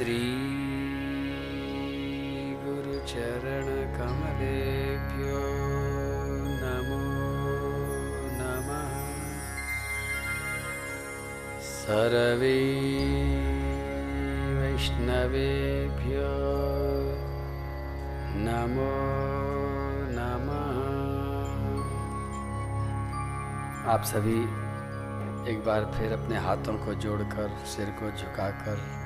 श्री गुरुचरणकमलेभ्यो नमो नमः। सर्वे वैष्णवेभ्यो नमो नमः। आप सभी एक बार फिर अपने हाथों को जोड़कर, सिर को झुकाकर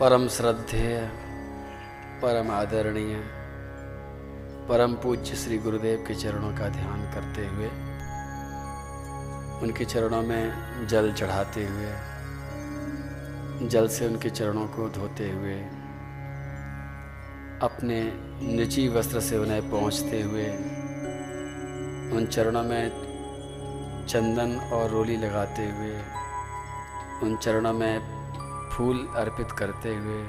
परम श्रद्धेय, परम आदरणीय, परम पूज्य श्री गुरुदेव के चरणों का ध्यान करते हुए, उनके चरणों में जल चढ़ाते हुए, जल से उनके चरणों को धोते हुए, अपने निजी वस्त्र से उन्हें पहुँचते हुए, उन चरणों में चंदन और रोली लगाते हुए, उन चरणों में फूल अर्पित करते हुए,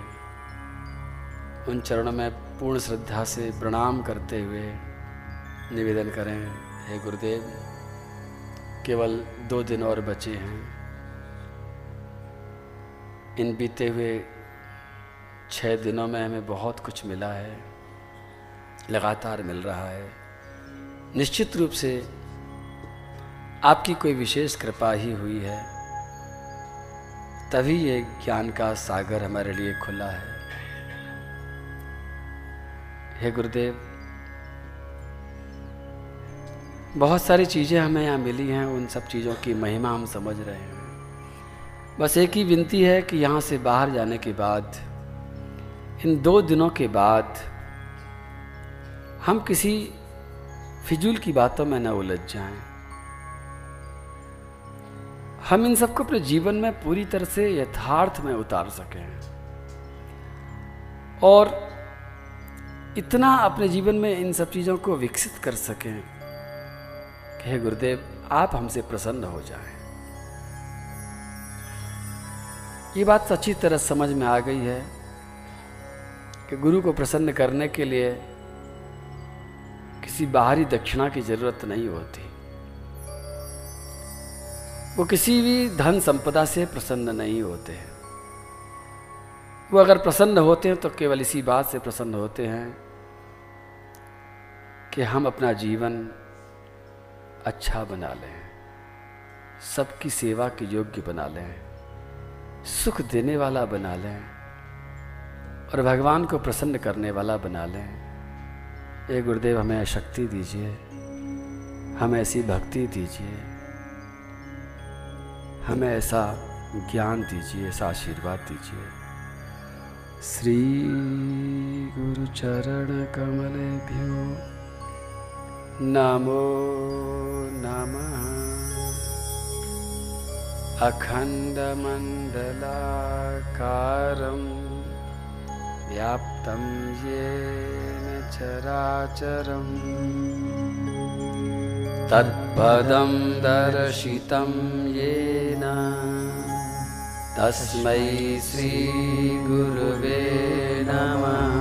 उन चरणों में पूर्ण श्रद्धा से प्रणाम करते हुए निवेदन करें, हे गुरुदेव, केवल दो दिन और बचे हैं। इन बीते हुए छः दिनों में हमें बहुत कुछ मिला है, लगातार मिल रहा है। निश्चित रूप से आपकी कोई विशेष कृपा ही हुई है। तभी ये ज्ञान का सागर हमारे लिए खुला है हे गुरुदेव, बहुत सारी चीज़ें हमें यहाँ मिली हैं, उन सब चीज़ों की महिमा हम समझ रहे हैं बस एक ही विनती है कि यहाँ से बाहर जाने के बाद, इन दो दिनों के बाद, हम किसी फिजूल की बातों में न उलझ जाएँ। हम इन सबको अपने जीवन में पूरी तरह से यथार्थ में उतार सकें और इतना अपने जीवन में इन सब चीज़ों को विकसित कर सकें कि हे गुरुदेव, आप हमसे प्रसन्न हो जाएँ। ये बात अच्छी तरह समझ में आ गई है कि गुरु को प्रसन्न करने के लिए किसी बाहरी दक्षिणा की ज़रूरत नहीं होती वो किसी भी धन संपदा से प्रसन्न नहीं होते हैं। वो अगर प्रसन्न होते हैं तो केवल इसी बात से प्रसन्न होते हैं कि हम अपना जीवन अच्छा बना लें, सबकी सेवा के योग्य बना लें, सुख देने वाला बना लें और भगवान को प्रसन्न करने वाला बना लें। ये गुरुदेव, हमें शक्ति दीजिए, हमें ऐसी भक्ति दीजिए। हमें ऐसा ज्ञान दीजिए, ऐसा आशीर्वाद दीजिए। श्री गुरु चरण कमलेभ्यो नमो नमः। अखण्डमण्डलाकारं व्याप्तं येन चराचरम्। तत्पदं दर्शितं येन। तस्मै श्रीगुरुवे नमः।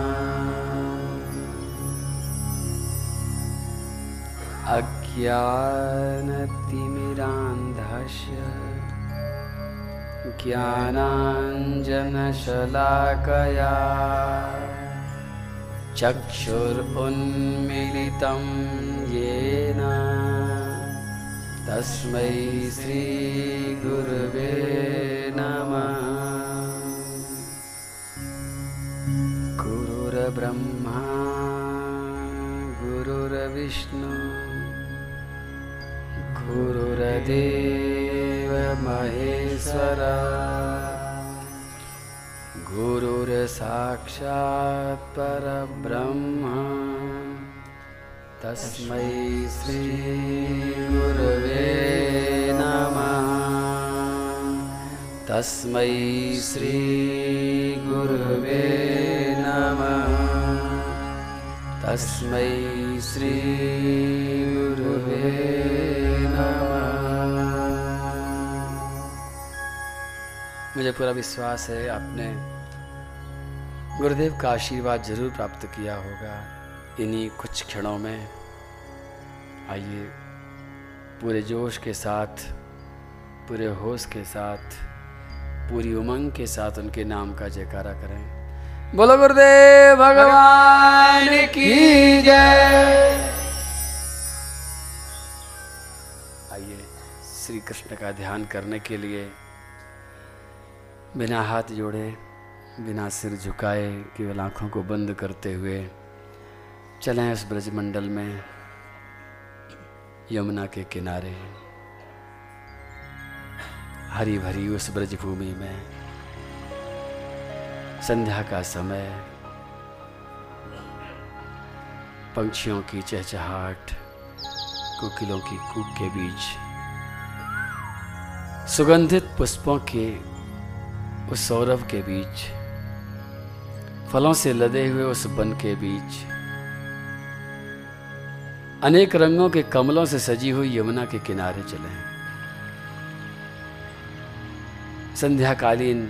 अज्ञानतिमिरान्धस्य ज्ञानाञ्जनशलाकया चक्षुरुन्मिलितं येन तस्मै श्रीगुरुवे नमः। गुरुर्ब्रह्मा गुरुर्विष्णु गुरुर्देव महेश्वर गुरुर्साक्षात् परब्रह्म तस्मै श्रीगुरवे नमः। तस्मै श्रीगुरवे नमः। तस्मै श्रीगुरुवे नमः। मुझे पूरा विश्वास है आपने गुरुदेव का आशीर्वाद ज़रूर प्राप्त किया होगा। इन्हीं कुछ क्षणों में आइए, पूरे जोश के साथ, पूरे होश के साथ, पूरी उमंग के साथ उनके नाम का जयकारा करें। बोलो गुरुदेव, भगवान की जय। आइए श्री कृष्ण का ध्यान करने के लिए बिना हाथ जोड़े, बिना सिर झुकाए, केवल आँखों को बंद करते हुए चलें इस ब्रजमंडल में, यमुना के किनारे। हरी भरी उस ब्रजभूमि में, संध्या का समय, पंछियों की चहचहाट, कोकिलों की कूक के बीच। सुगंधित पुष्पों के उस सौरभ के बीच, फलों से लदे हुए उस वन के बीच। अनेक रंगों के कमलों से सजी हुई यमुना के किनारे चले संध्याकालीन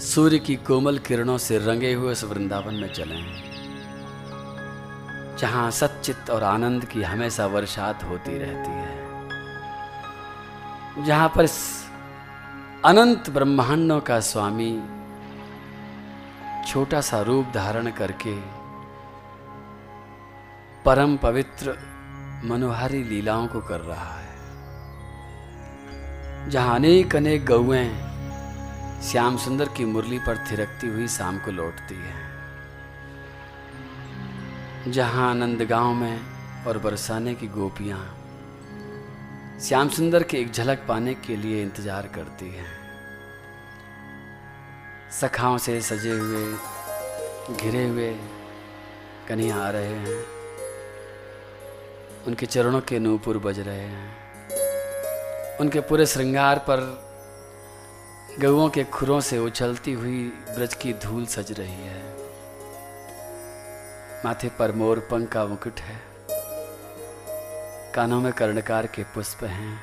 सूर्य की कोमल किरणों से रंगे हुए उस वृंदावन में चलें जहाँ सच्चित और आनंद की हमेशा वर्षात होती रहती है। जहाँ पर अनंत ब्रह्मांडों का स्वामी छोटा सा रूप धारण करके परम पवित्र मनोहारी लीलाओं को कर रहा है। जहाँ अनेक अनेक गौएँ श्याम सुंदर की मुरली पर थिरकती हुई शाम को लौटती है। जहाँ नंदगांव में और बरसाने की गोपियाँ श्याम सुंदर की एक झलक पाने के लिए इंतज़ार करती हैं। सखाओं से सजे हुए, घिरे हुए कन्हैया आ रहे हैं। उनके चरणों के नूपुर बज रहे हैं। उनके पूरे श्रृंगार पर गऊओं के खुरों से उछलती हुई ब्रज की धूल सज रही है। माथे पर मोर पंख का मुकुट है। कानों में कर्णकार के पुष्प हैं।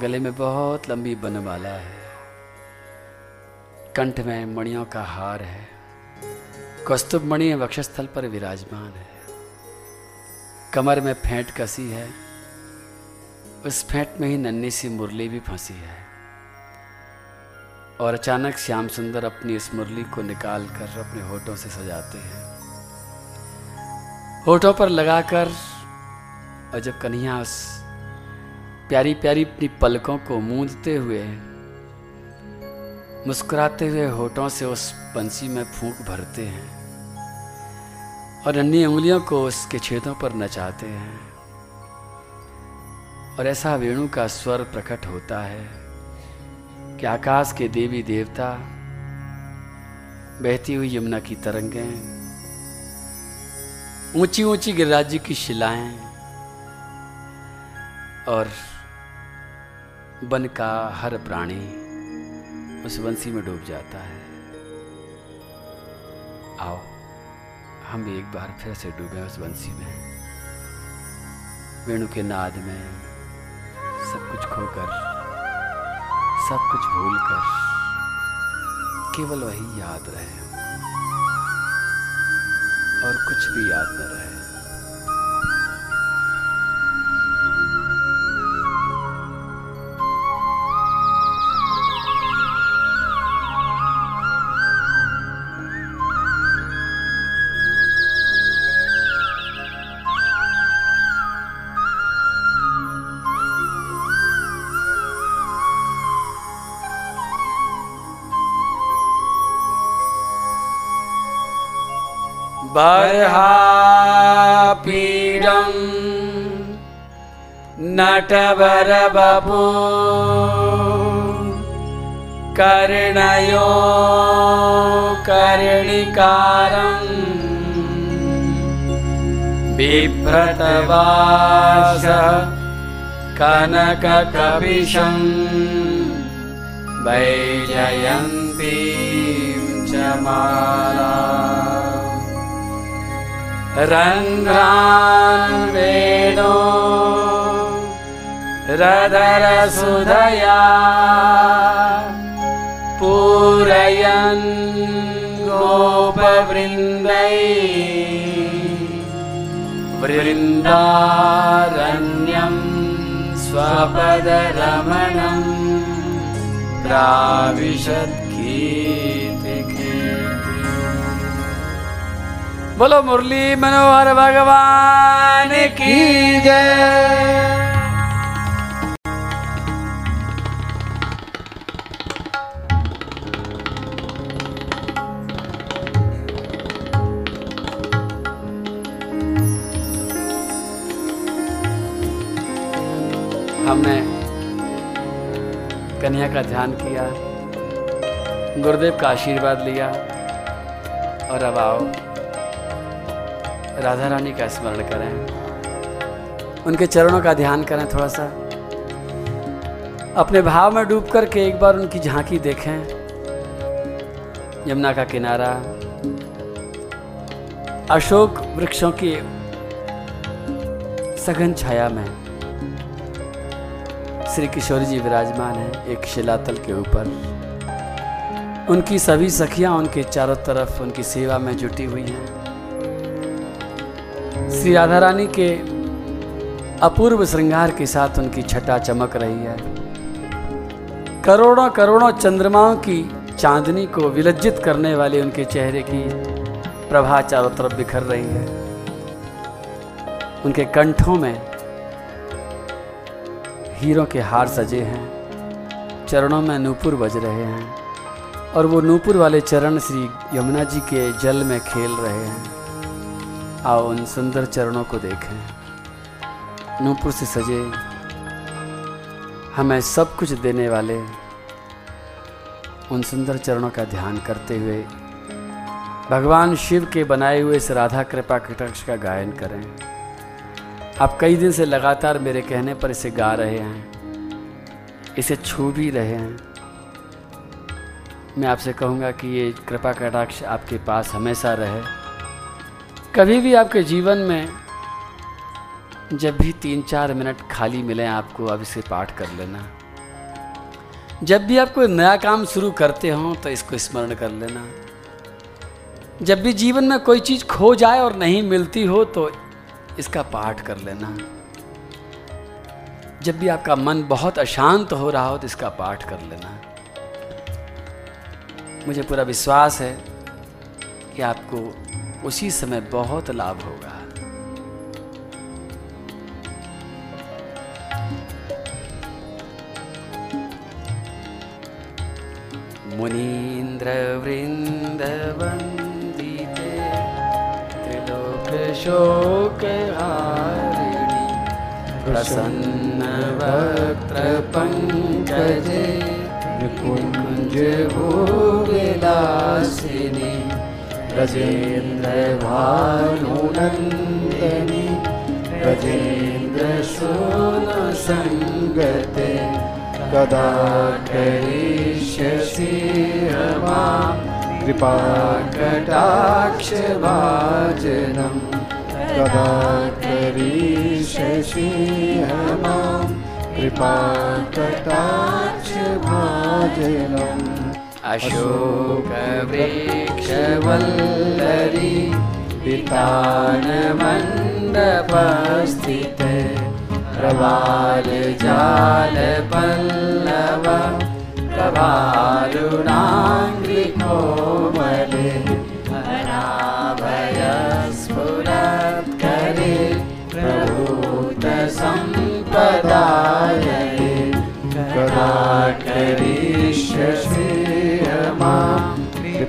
गले में बहुत लंबी बनमाला है। कंठ में मणियों का हार है। कौस्तुभ मणि वक्षस्थल पर विराजमान है। कमर में फेंट कसी है, उस फेंट में ही नन्ही सी मुरली भी फंसी है। और अचानक श्याम सुंदर अपनी इस मुरली को निकाल कर अपने होठों से सजाते हैं। होठों पर लगाकर और जब कन्हैया उस प्यारी प्यारी अपनी पलकों को मूंदते हुए, मुस्कुराते हुए होठों से उस बंसी में फूंक भरते हैं और अन्य उंगलियों को उसके छेदों पर नचाते हैं। और ऐसा वेणु का स्वर प्रकट होता है कि आकाश के देवी देवता बहती हुई यमुना की तरंगें ऊँची ऊँची गिरिराज की शिलाएँ और वन का हर प्राणी उस वंशी में डूब जाता है। आओ। हम एक बार फिर से डूबे उस बंसी में। वेणु के नाद में सब कुछ खोकर, सब कुछ भूलकर केवल वही याद रहे। और कुछ भी याद न रहे। बर्हापीडम् नटवरबपु कर्णयो कर्णिकारम् बिभ्रतवास कनककपिशम् वैजयन्तीं च माला रन्ध्रा वेणो रदरसुदया पूरयन् गोपवृन्दै। वृन्दारण्यं स्वपदरमणम् प्राविशत्की बोलो मुरली मनोहर भगवान की जय। हमने कन्या का ध्यान किया, गुरुदेव का आशीर्वाद लिया, और अब आओ। राधा रानी का स्मरण करें। उनके चरणों का ध्यान करें थोड़ा सा अपने भाव में डूब करके एक बार उनकी झांकी देखें। यमुना का किनारा। अशोक वृक्षों की सघन छाया में। श्री किशोरी जी विराजमान हैं एक शिलातल के ऊपर। उनकी सभी सखियाँ उनके चारों तरफ़ उनकी सेवा में जुटी हुई हैं। श्री राधा रानी के अपूर्व श्रृंगार के साथ उनकी छटा चमक रही है। करोड़ों करोड़ों चंद्रमाओं की चांदनी को विलज्जित करने वाले उनके चेहरे की प्रभा चारों तरफ़ बिखर रही है। उनके कंठों में हीरों के हार सजे हैं, चरणों में नूपुर बज रहे हैं और वो नूपुर वाले चरण श्री यमुना जी के जल में खेल रहे हैं। आओ उन सुंदर चरणों को देखें। नूपुर से सजे, हमें सब कुछ देने वाले उन सुंदर चरणों का ध्यान करते हुए, भगवान शिव के बनाए हुए इस राधा कृपा कटक्ष का गायन करें। आप कई दिन से लगातार मेरे कहने पर इसे गा रहे हैं, इसे छू भी रहे हैं। मैं आपसे कहूँगा कि ये कृपा कटाक्ष आपके पास हमेशा रहे। कभी भी आपके जीवन में जब भी तीन चार मिनट खाली मिले, आपको अब इसे पाठ कर लेना। जब भी आप कोई नया काम शुरू करते हो तो इसको स्मरण कर लेना। जब भी जीवन में कोई चीज़ खो जाए और नहीं मिलती हो तो इसका पाठ कर लेना। जब भी आपका मन बहुत अशांत हो रहा हो तो इसका पाठ कर लेना। मुझे पूरा विश्वास है कि आपको उसी समय बहुत लाभ होगा। मुनीन्द्र वृंदवन शोकहारिणि प्रसन्नवक्त्रपङ्कजे कुञ्जभूविलासिनि ब्रजेन्द्रभानुनन्दनि ब्रजेन्द्रशोनसङ्गते कदा करिष्यसि माँ कृपाकटाक्षभाजनम् कदा करिष्यसि माँ कृपाकटाक्षभाजनम् अशोकवृक्षवल्लरी वितानमण्डपस्थिते प्रभालजालपल्लव प्रभारुणाङ्घ्रिकोमले हराभयस्फुरत्करे प्रभूतसम्पदायै कदा करिष्यसि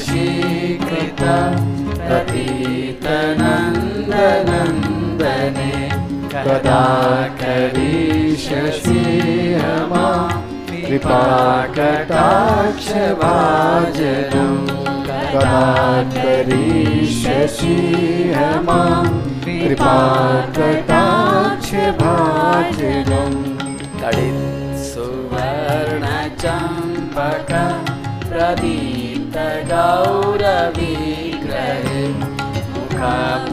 वशीकृत प्रतीतनन्दनन्दने मां कृपाकटाक्षभाजनम् कदा करिष्यसि मां कृपाकटाक्षभाजनम् तडित् सुवर्णचम्पक सौरविग्रहे मुखं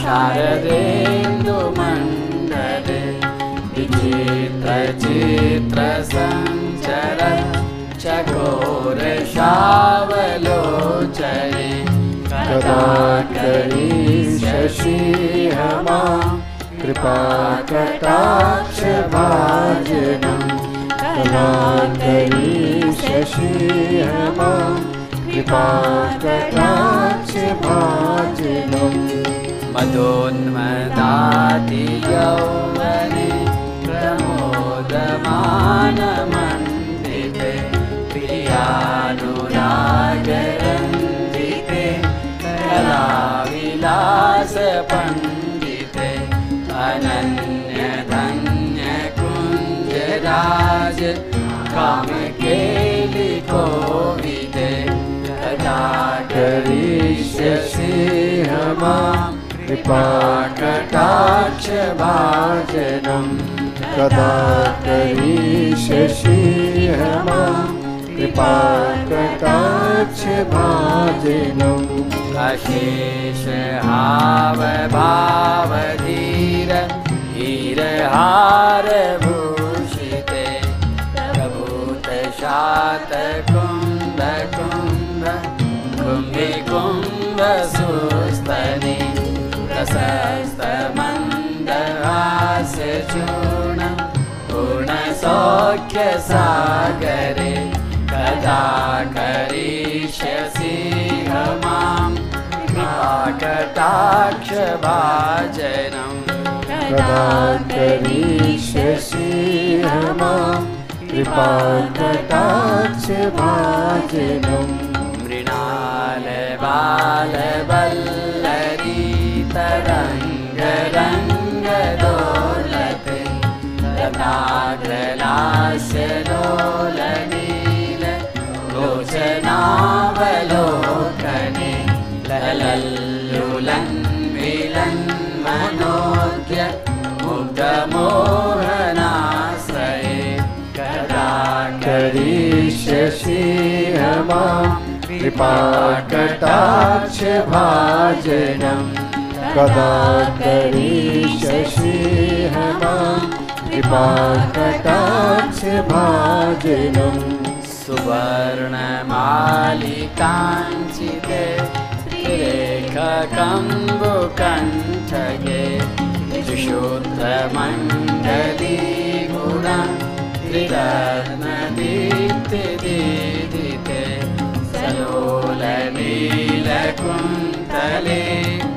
शारदेन्दुमण्डले विचित्रचित्रसञ्चर शारदेन्दु मण्डल विचेत चित्रसञ्चर कलाकरी शियमानकाशि कृपाकटाक्षभाजनम् मदोन्मदाति यौवने प्रमोदमानमन्दिते प्रियानुराजरञ्जिते कलाविलासपण्डिते अनन्यधन्यकुञ्जरा अनन्यधन्यकुञ्जराज कामकेलिकोविदे कदा करिष्यसि माँ कृपाकटाक्षभाजनं कदा करिष्यसि माँ, कृपाकटाक्षभाजनम्। अशेष हाव भावधीर हीरहार भूषिते जात कुम्भ कुम्भ कुम्भि तकुम्भकुम्भुम्भुम्भोस्तने प्रसस्त मन्दवासचोण गुणसौख्यसागरे कदा करिष्यसि मां? का कटाक्षभाजनं कदा गणीषि हमा जनौ मृणली तरङ्गलङ्गोलारोली लोचनावलोकने। बलोकने लो मनोज्ञ उगमो करिष्यसि माँ कृपाकटाक्षभाजनम् कदा करिष्यसि माँ कृपाकटाक्षभाजनम् सुवर्णमालिकाञ्चिते रेखकम्बुकण्ठगे त्रिशूद्रमण्डली गुणा त्रिरत्नदीप्तिदीदिते सलोलनीलकुन्तले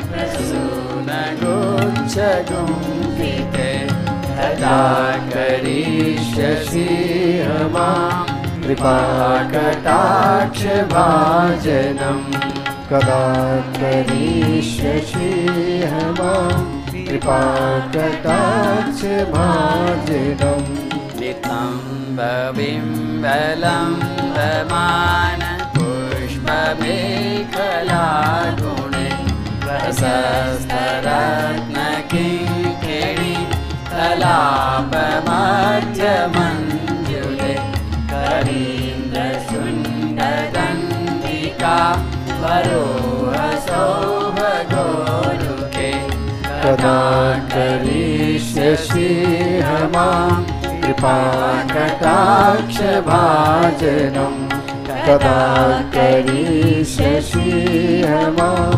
प्रसूनगुच्छगुम्फिते कदा करिष्यसि माँ कृपाकटाक्षभाजनम्। कदा करिष्यसि माँ कृपाकटाक्षभाजनम्। म्बविम्बलम्बमानपुष्पमे गुणे प्रसस्तरत्न किङ्किणि कलाबवाज मञ्जुले करीन्द्र सुन्दिका परोऽशोभोरुके माटलिशिह माम् कृपाकटाक्षभाजनम् कदा करिष्यसि मां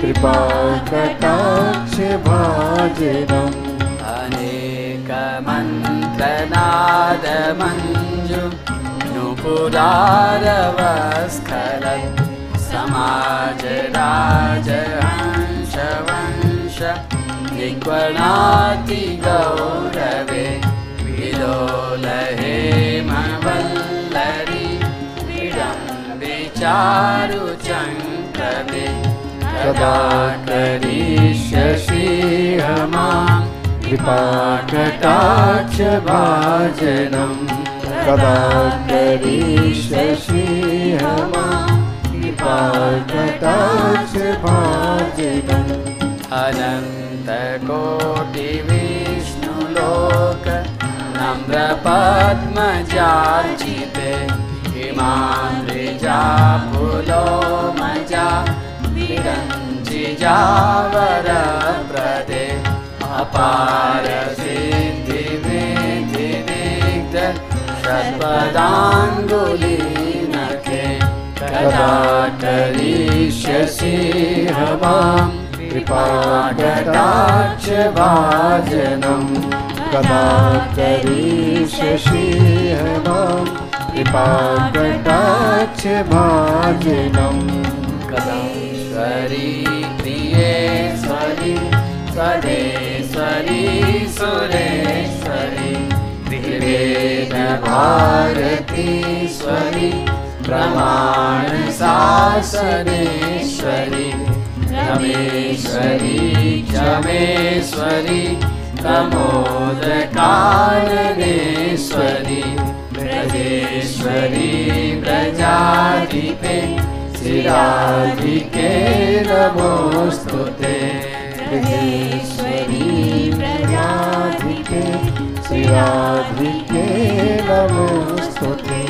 कृपाकटाक्षभाजनम् अनेकमन्त्रनादमञ्जु नुपुरारवस्खलत् समाजराजहंसवंश निक्वणाति गौरवे विलोलहेमवल्लरी विडम्बिचारुचङ्क्रमे कदा करिष्यसि माँ कृपाकटाक्षभाजनम् कदा करिष्यसि माँ कृपाकटाक्षभाजनम् अनन्तकोटिविस्तृत प्रपद्मजार्चिते हिमाद्रिजा पुलो मज़ा। विरञ्जिजावरप्रदे अपार सिद्धिविधिदिग्ध षट्पदाङ्गुलीनखे कदा करिष्यसि हवां कृपाकटाक्षभाजनम् कदा करिष्यसि माँ कृपाकटाक्षभाजनम् कदाश्वरी प्रिये स्वरि स्वदेश्वरी सुरेश्वरि त्रिवेद भारतीश्वरि प्रमाण शासनेश्वरि। रमेश्वरी क्षमेश्वरि प्रमोदकाननेश्वरि ब्रजेश्वरी व्रजाधिपे श्रीराधिके नमोऽस्तु ते ब्रजेश्वरी व्रजाधिके श्रीराधिके नमोस्तुते।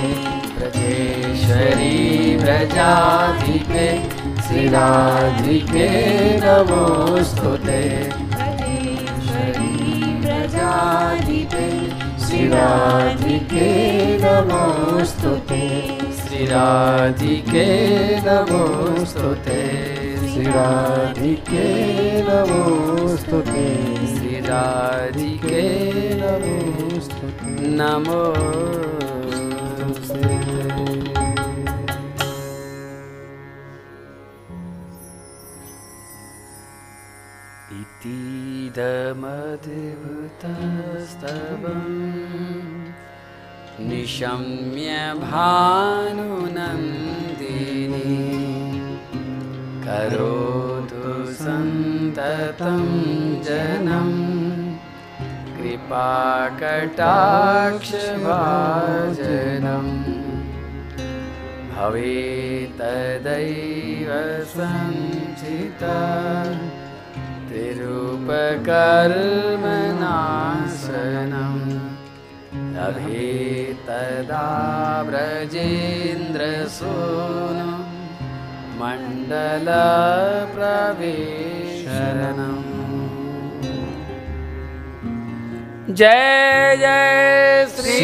ब्रजेश्वरी व्रजाधिपे श्रीराधिके नमोऽस्तु ते व्रजाधिपे श्रीराधिके नमोस्तु ते श्रीराधिके नमोऽस्तु ते श्रीराधिके नमोस्तु ते श्रीराधिके नमोस्तु ते नमो इतीदमद्भुतस्तवम् निशम्य भानुनन्दिनी करोतु सन्ततं जनम् कृपाकटाक्षभाजनम् भवेत्तदैव सञ्चिता तिरुपकर्मनाशनम्। लभेत्तदा व्रजेन्द्रसूनु मण्डलप्रवेशनम्। जय जय श्री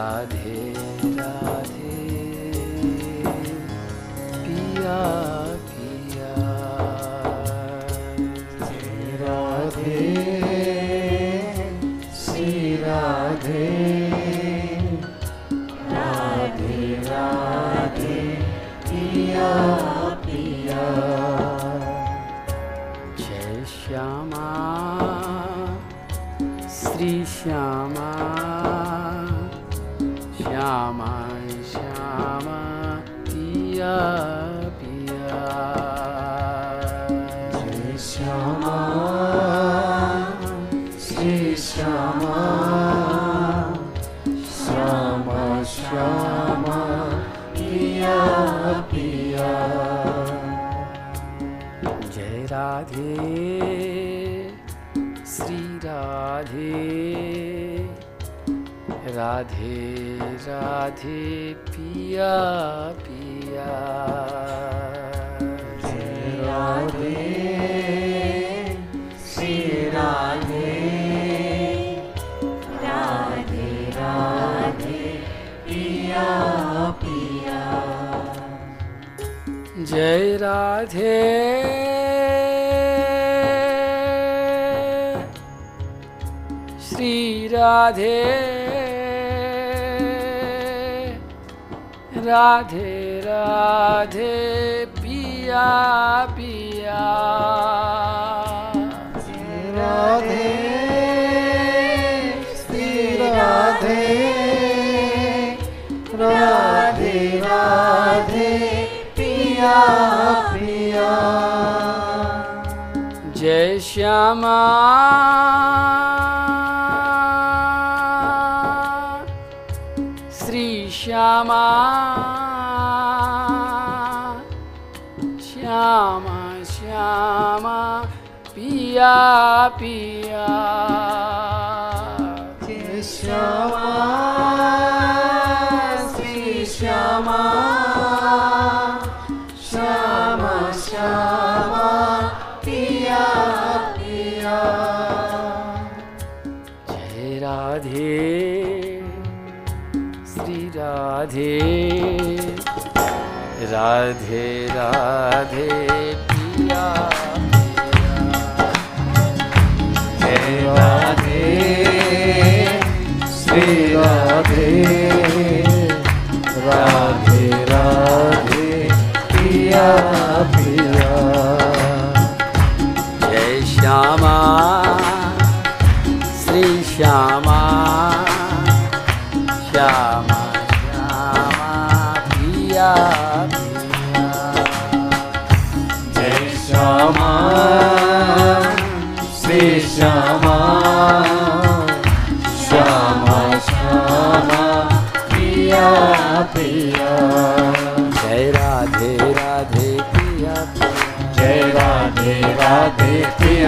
राधे राधे। राधे राधे पिया पिया। राधे श्री राधे। राधे राधे पिया पिया। जय राधे। श्री राधे। राधे राधे पिया पिया। राधे श्री राधे। राधे राधे पिया पिया। जय श्यामा। श्यामा श्यामा श्यामा पिया पिया जय राधे राधे पिया। राधे श्री राधे राधे राधे पिया।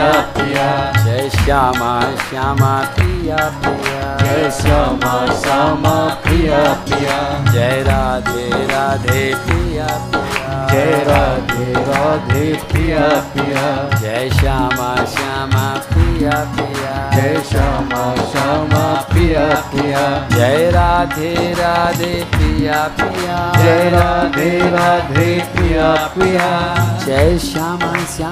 पिया पिया। जय श्यामा श्यामा पिया पिया। जय श्यामा श्यामा पिया पिया। जय राधे राधे पिया पिया। जय राधे राधे पिया पिया। जय श्यामा श्यामा पिया पिया। जय श्यामा श्यामा पिया पिया। जय राधे राधे पिया पिया। जय राधे राधे पिया पिया। जय श्यामा श्यामा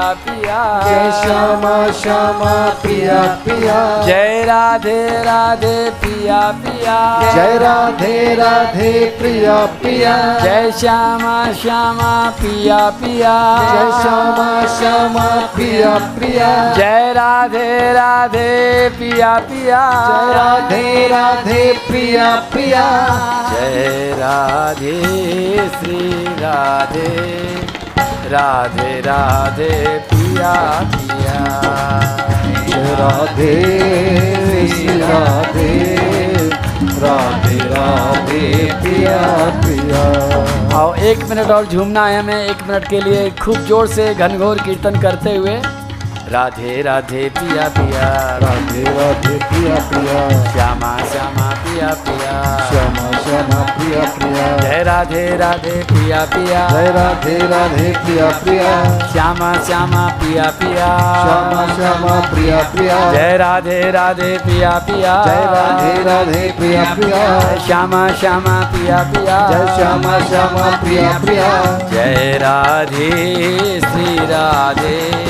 पिया पिया जय श्यामा श्यामा पिया पिया। जय राधे राधे पिया पिया। जय राधे राधे प्रिया पिया। जय श्यामा श्यामा पिया पिया। जय श्यामा श्यामा पिया पिया। जय राधे राधे पिया पिया। जय राधे राधे प्रिया पिया। जय राधे श्री राधे। राधे राधे पिया पिया। राधे राधे राधे राधे पिया पिया। आओ एक मिनट और झूमना है हमें एक मिनट के लिए खूब ज़ोर से घनघोर कीर्तन करते हुए। राधे राधे पिया पिया राधे राधे पिया पिया श्यामा श्यामा पिया पिया श्यामा श्यामा प्रिया प्रिया जय राधे राधे पिया पिया जय राधे राधे प्रिया प्रिया श्यामा श्यामा पिया पिया श्यामा श्यामा प्रिया प्रिया जय राधे राधे पिया पिया जय राधे राधे प्रिया प्रिया जय श्यामा श्यामा पिया पिया जय श्यामा श्यामा प्रिया प्रिया जय राधे श्री राधे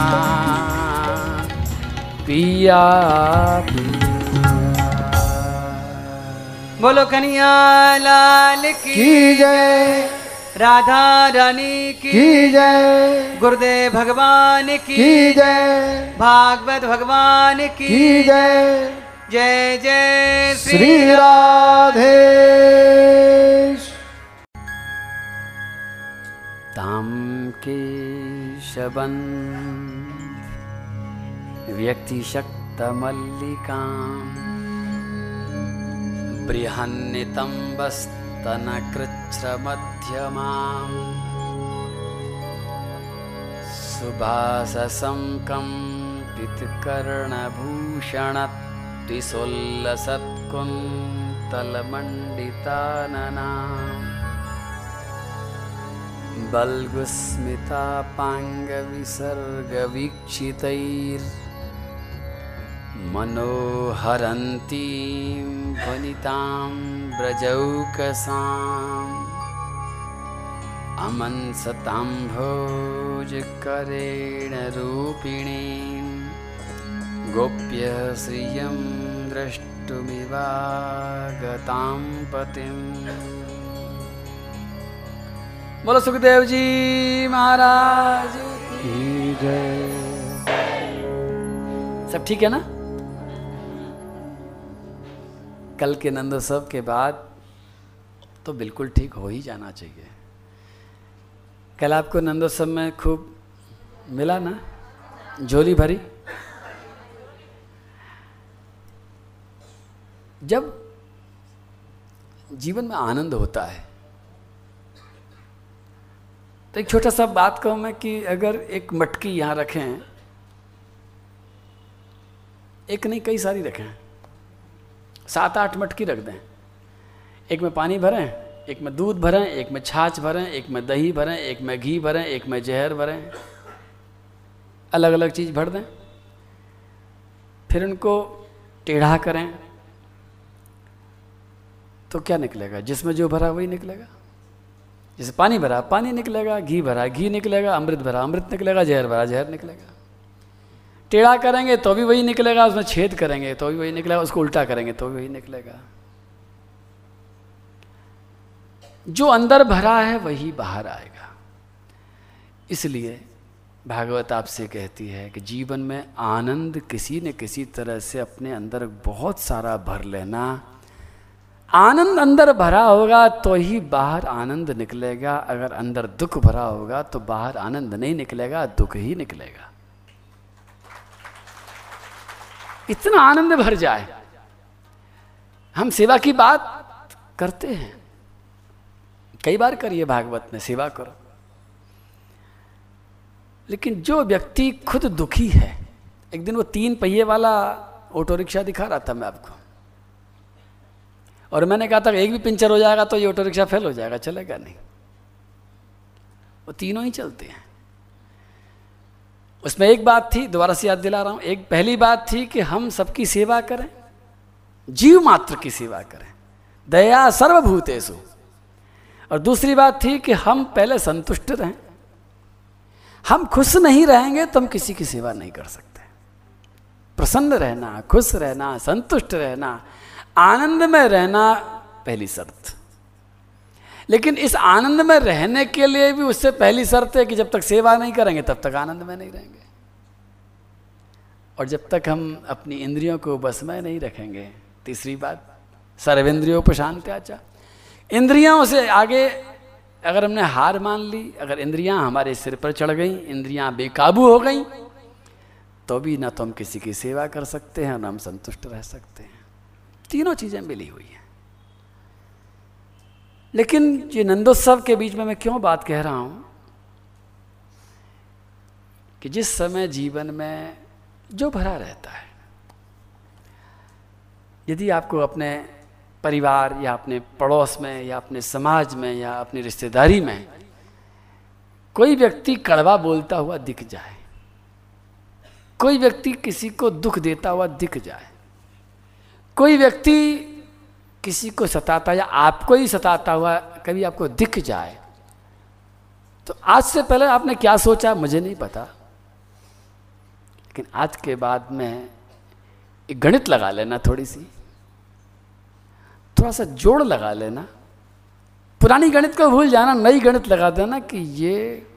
पिया बोलो कन्हैया लाल की जय। राधा रानी की की जय। गुरुदेव भगवान की की जय। भागवत भगवान की की जय। जय जय श्री श्री राधे। ताम के शबन व्यतिशक्तमल्लिकाम् बृहन्नितम्बस्तनकृच्छ्रमध्यमाम् सुभासङ्कं कर्णभूषण त्रिसुल्लसत्कुन्तलमण्डितानना बल्गुस्मितापाङ्गविसर्गवीक्षितैर् मनोहरन्तीं वनितां व्रजौकसाम् अमंसताम्भोजकरेण रूपिणीं। गोप्य श्रियं द्रष्टुमिवागतां पतिम् बोलो सुखदेव जी महाराज जय। सब ठीक है ना? कल के नंदोत्सव के बाद तो बिल्कुल ठीक हो ही जाना चाहिए। कल आपको नंदोत्सव में खूब मिला ना? झोली भरी? जब जीवन में आनंद होता है तो एक छोटा सा बात कहूँ मैं कि अगर एक मटकी यहाँ रखें, एक नहीं, कई सारी रखें। सात आठ मटकी रख दें। एक में पानी भरें, एक में दूध भरें, एक में छाछ भरें, एक में दही भरें, एक में घी भरें, एक में जहर भरें। अलग अलग चीज़ भर दें। फिर उनको टेढ़ा करें। तो क्या निकलेगा? जिसमें जो भरा वही निकलेगा। जैसे पानी भरा, पानी निकलेगा, घी भरा, घी निकलेगा, अमृत भरा, अमृत निकलेगा, जहर भरा, जहर निकलेगा। टेढ़ा करेंगे तो भी वही निकलेगा, उसमें छेद करेंगे तो भी वही निकलेगा, उसको उल्टा करेंगे तो भी वही निकलेगा। जो अंदर भरा है वही बाहर आएगा। इसलिए भागवत आपसे कहती है कि जीवन में आनंद किसी न किसी तरह से अपने अंदर बहुत सारा भर लेना। आनंद अंदर भरा होगा तो ही बाहर आनंद निकलेगा। अगर अंदर दुख भरा होगा तो बाहर आनंद नहीं निकलेगा, दुख ही निकलेगा। इतना आनंद भर जाए। हम सेवा की बात करते हैं। कई बार करिए भागवत में, सेवा करो। लेकिन जो व्यक्ति खुद दुखी है, एक दिन वो तीन पहिए वाला ऑटो रिक्शा दिखा रहा था मैं आपको। और मैंने कहा था, एक भी पंचर हो जाएगा तो ये ऑटो रिक्शा फेल हो जाएगा, चलेगा नहीं। वो तीनों ही चलते हैं। उसमें एक बात थी, दोबारा से याद दिला रहा हूँ। एक पहली बात थी कि हम सबकी सेवा करें, जीव मात्र की सेवा करें। दया सर्वभूतेषु। और दूसरी बात थी कि हम पहले संतुष्ट रहें। हम खुश नहीं रहेंगे तो हम किसी की सेवा नहीं कर सकते। प्रसन्न रहना, खुश रहना, संतुष्ट रहना आनंद में रहना, पहली शर्त। लेकिन इस आनंद में रहने के लिए भी उससे पहली शर्त है कि जब तक सेवा नहीं करेंगे, तब तक आनंद में नहीं रहेंगे। और जब तक हम अपनी इंद्रियों को बस में नहीं रखेंगे, तीसरी बात, सर्वेंद्रियों पर शांत्याचा इंद्रियों से आगे, अगर हमने हार मान ली, अगर इंद्रियाँ हमारे सिर पर चढ़ गई, इंद्रियाँ बेकाबू हो गई तो भी ना तो हम किसी की सेवा कर सकते हैं, ना हम संतुष्ट रह सकते हैं। तीनों चीज़ें मिली हुई हैं। लेकिन ये नंदोत्सव के बीच में मैं क्यों बात कह रहा हूँ? कि जिस समय जीवन में जो भरा रहता है, यदि आपको अपने परिवार या अपने पड़ोस में या अपने समाज में या अपनी रिश्तेदारी में कोई व्यक्ति कड़वा बोलता हुआ दिख जाए, कोई व्यक्ति किसी को दुख देता हुआ दिख जाए, कोई व्यक्ति किसी को सताता या आपको ही सताता हुआ कभी आपको दिख जाए तो आज से पहले आपने क्या सोचा मुझे नहीं पता। लेकिन आज के बाद में एक गणित लगा लेना थोड़ी सी, थोड़ा सा जोड़ लगा लेना। पुरानी गणित को भूल जाना, नई गणित लगा देना कि ये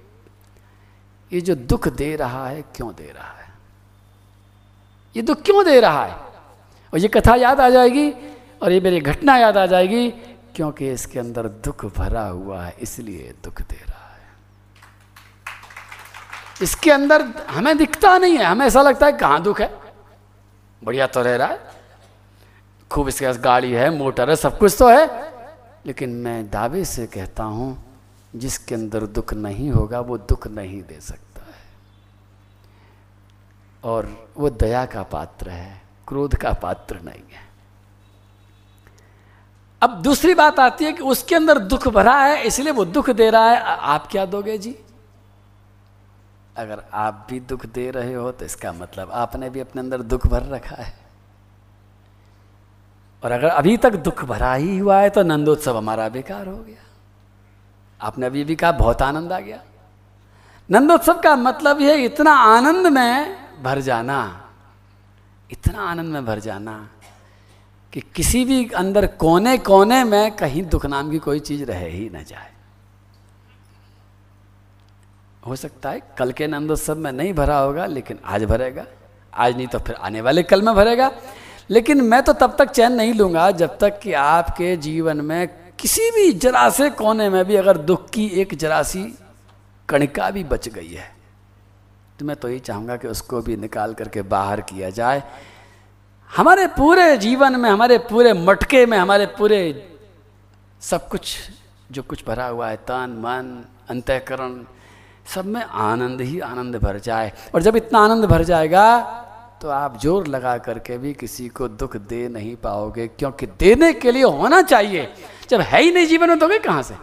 ये जो दुख दे रहा है क्यों दे रहा है? ये दुख क्यों दे रहा है? और ये कथा याद आ जाएगी और ये मेरी घटना याद आ जाएगी, क्योंकि इसके अंदर दुख भरा हुआ है, इसलिए दुख दे रहा है। इसके अंदर हमें दिखता नहीं है, हमें ऐसा लगता है, कहाँ दुख है? बढ़िया तो रह रहा है। खूब इसके पास गाड़ी है, मोटर है, सब कुछ तो है। लेकिन मैं दावे से कहता हूँ, जिसके अंदर दुख नहीं होगा, वो दुख नहीं दे सकता है। और वो दया का पात्र है, क्रोध का पात्र नहीं है। अब दूसरी बात आती है कि उसके अंदर दुख भरा है, इसलिए वो दुख दे रहा है। आप क्या दोगे जी? अगर आप भी दुख दे रहे हो तो इसका मतलब आपने भी अपने अंदर दुख भर रखा है। और अगर अभी तक दुख भरा ही हुआ है तो नंदोत्सव हमारा बेकार हो गया। आपने अभी भी कहा बहुत आनंद आ गया। नंदोत्सव का मतलब यह इतना आनंद में भर जाना। इतना आनंद में भर जाना। कि किसी भी अंदर कोने कोने में कहीं दुख नाम की कोई चीज़ रह ही ना जाए। हो सकता है कल के नंदोत्सव में नहीं भरा होगा, लेकिन आज भरेगा। आज नहीं तो फिर आने वाले कल में भरेगा। लेकिन मैं तो तब तक चैन नहीं लूँगा जब तक कि आपके जीवन में किसी भी जरा से कोने में भी अगर दुख की एक जरा सी कणिका भी बच गई है। तो मैं तो यही चाहूँगा कि उसको भी निकाल करके बाहर किया जाए। हमारे पूरे जीवन में, हमारे पूरे मटके में, हमारे पूरे सब कुछ, जो कुछ भरा हुआ है, तन, मन, अंतकरण, सब में आनंद ही आनंद भर जाए। और जब इतना आनंद भर जाएगा तो आप ज़ोर लगा करके भी किसी को दुख दे नहीं पाओगे, क्योंकि देने के लिए होना चाहिए। जब है ही नहीं जीवन में, दोगे कहाँ से?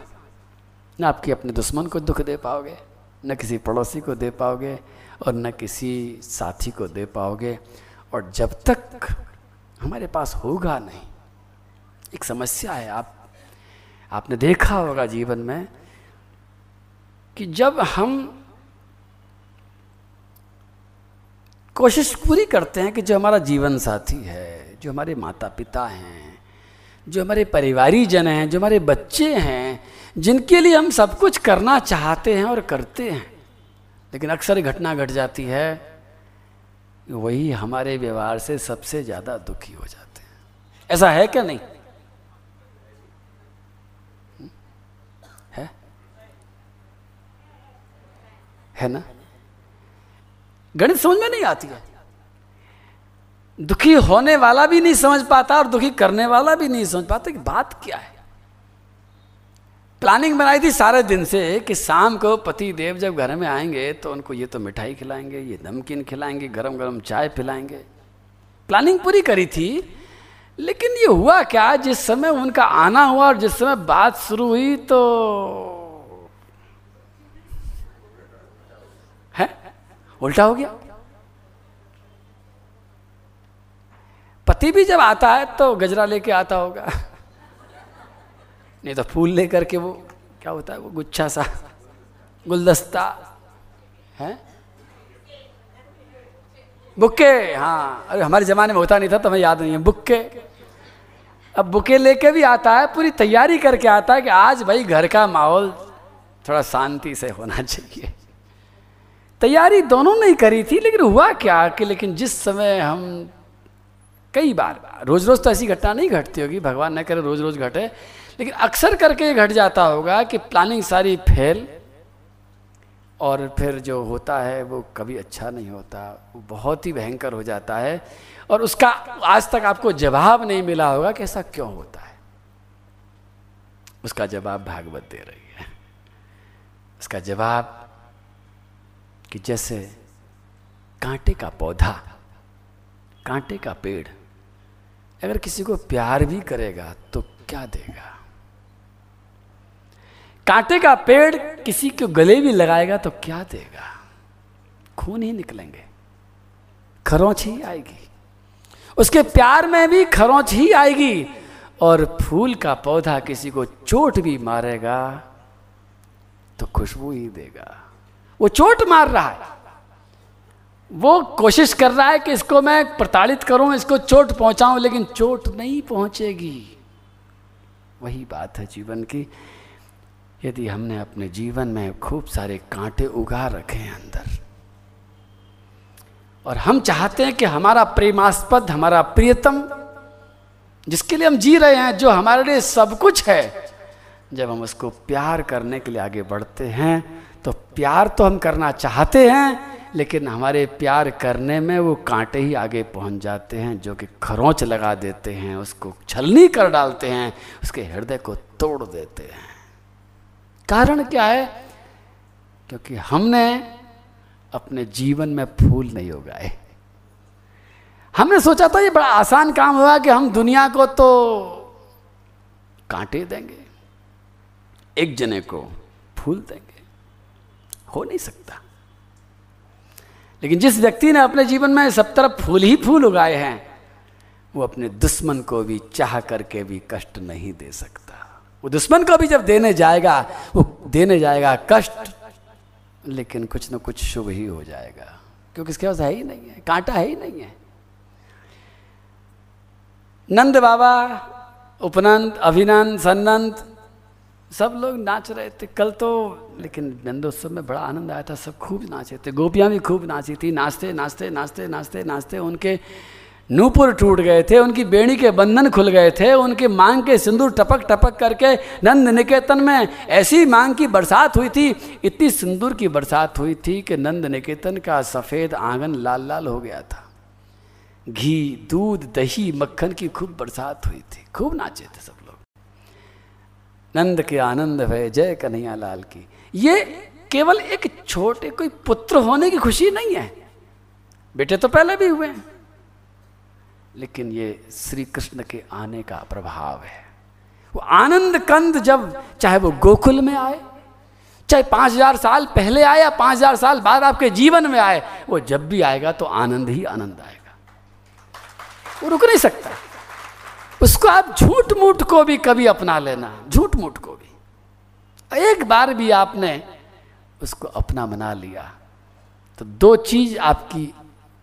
ना आपके अपने दुश्मन को दुख दे पाओगे, न किसी पड़ोसी को दे पाओगे, और न किसी साथी को दे पाओगे। और जब तक हमारे पास होगा नहीं, एक समस्या है। आप, आपने देखा होगा जीवन में कि जब हम कोशिश पूरी करते हैं कि जो हमारा जीवन साथी है, जो हमारे माता पिता हैं, जो हमारे परिवारी जन हैं, जो हमारे बच्चे हैं, जिनके लिए हम सब कुछ करना चाहते हैं और करते हैं, लेकिन अक्सर घटना घट जाती है वही हमारे व्यवहार से सबसे ज़्यादा दुखी हो जाते हैं। ऐसा है क्या नहीं? है? है ना? गणित समझ में नहीं आती है। दुखी होने वाला भी नहीं समझ पाता और दुखी करने वाला भी नहीं समझ पाता कि बात क्या है? प्लानिंग बनाई थी सारे दिन से कि शाम को पति देव जब घर में आएँगे तो उनको ये तो मिठाई खिलाएँगे, ये नमकीन खिलाएँगे गरम गरम चाय पिलाएँगे। प्लानिंग पूरी करी थी, लेकिन ये हुआ क्या, जिस समय उनका आना हुआ और जिस समय बात शुरू हुई तो है? उल्टा हो गया। पति भी जब आता है तो गजरा लेके आता होगा। नहीं तो फूल लेकर के वो, क्या होता है, वो गुच्छा सा, गुलदस्ता, है? बुक्के हाँ अरे हमारे ज़माने में होता नहीं था तो हमें याद नहीं है, बुक्के। अब बुके लेके भी आता है, पूरी तैयारी करके आता है कि आज भाई घर का माहौल थोड़ा शांति से होना चाहिए। तैयारी दोनों नहीं करी थी, लेकिन हुआ क्या कि लेकिन जिस समय हम, कई बार रोज रोज तो ऐसी घटना नहीं घटती होगी, भगवान न करे रोज रोज घटे लेकिन अक्सर करके घट जाता होगा कि प्लानिंग सारी फेल और फिर जो होता है वो कभी अच्छा नहीं होता, वो बहुत ही भयंकर हो जाता है और उसका आज तक आपको जवाब नहीं मिला होगा कि ऐसा क्यों होता है। उसका जवाब भागवत दे रही है। उसका जवाब कि जैसे कांटे का पौधा, कांटे का पेड़, अगर किसी को प्यार भी करेगा तो क्या देगा? कांटे का पेड़ किसी को गले भी लगाएगा तो क्या देगा? खून ही निकलेंगे। खरोंच ही आएगी। उसके प्यार में भी खरोंच ही आएगी और फूल का पौधा किसी को चोट भी मारेगा तो खुशबू ही देगा। वो चोट मार रहा है। वो कोशिश कर रहा है कि इसको मैं प्रताड़ित करूँ, इसको चोट पहुंचाऊं, लेकिन चोट नहीं पहुंचेगी। वही बात है जीवन की। यदि हमने अपने जीवन में खूब सारे कांटे उगा रखे हैं अंदर, और हम चाहते हैं कि हमारा प्रेमास्पद, हमारा प्रियतम, जिसके लिए हम जी रहे हैं, जो हमारे लिए सब कुछ है, जब हम उसको प्यार करने के लिए आगे बढ़ते हैं तो प्यार तो हम करना चाहते हैं, लेकिन हमारे प्यार करने में वो कांटे ही आगे पहुँच जाते हैं, जो कि खरोंच लगा देते हैं, उसको छलनी कर डालते हैं, उसके हृदय को तोड़ देते हैं। कारण क्या है? क्योंकि हमने अपने जीवन में फूल नहीं उगाए। हमने सोचा था ये बड़ा आसान काम हुआ कि हम दुनिया को तो कांटे देंगे, एक जने को फूल देंगे। हो नहीं सकता। लेकिन जिस व्यक्ति ने अपने जीवन में सब तरफ़ फूल ही फूल उगाए हैं, वो अपने दुश्मन को भी चाह करके भी कष्ट नहीं दे सकता। वो दुश्मन को भी जब देने जाएगा, वो देने जाएगा कष्ट, लेकिन कुछ न कुछ शुभ ही हो जाएगा। क्योंकि इसके पास है ही नहीं है, कांटा है ही नहीं है। नंद बाबा, उपनंद, अभिनंद, सन्नंद, सब लोग नाच रहे थे, कल तो लेकिन नंदोत्सव में बड़ा आनंद आया था, सब खूब नाचे थे, गोपियाँ भी खूब नाची थी, नाचते नाचते नाचते नाचते नाचते, उनके नूपुर टूट गए थे, उनकी बेड़ी के बंधन खुल गए थे, उनकी मांग के सिंदूर टपक टपक करके नंद निकेतन में ऐसी मांग की बरसात हुई थी, इतनी सिंदूर की बरसात हुई थी कि नंद निकेतन का सफ़ेद आँगन लाल लाल हो गया था। घी, दूध, दही, मक्खन की खूब बरसात हुई थी, खूब नाचे थे सब लोग। नंद के आनंद है, जय कन्हैया लाल की। ये केवल एक छोटे कोई पुत्र होने की खुशी नहीं है। बेटे तो पहले भी हुए हैं। लेकिन ये श्री कृष्ण के आने का प्रभाव है। वो आनंद कंद जब चाहे वो गोकुल में आए, चाहे पाँच हज़ार साल पहले आए या पाँच हज़ार साल बाद आपके जीवन में आए, वो जब भी आएगा तो आनंद ही आनंद आएगा। वो रुक नहीं सकता। उसको आप झूठ मूठ को भी कभी अपना लेना झूठ मूठ को भी। एक बार भी आपने उसको अपना बना लिया तो दो चीज़ आपकी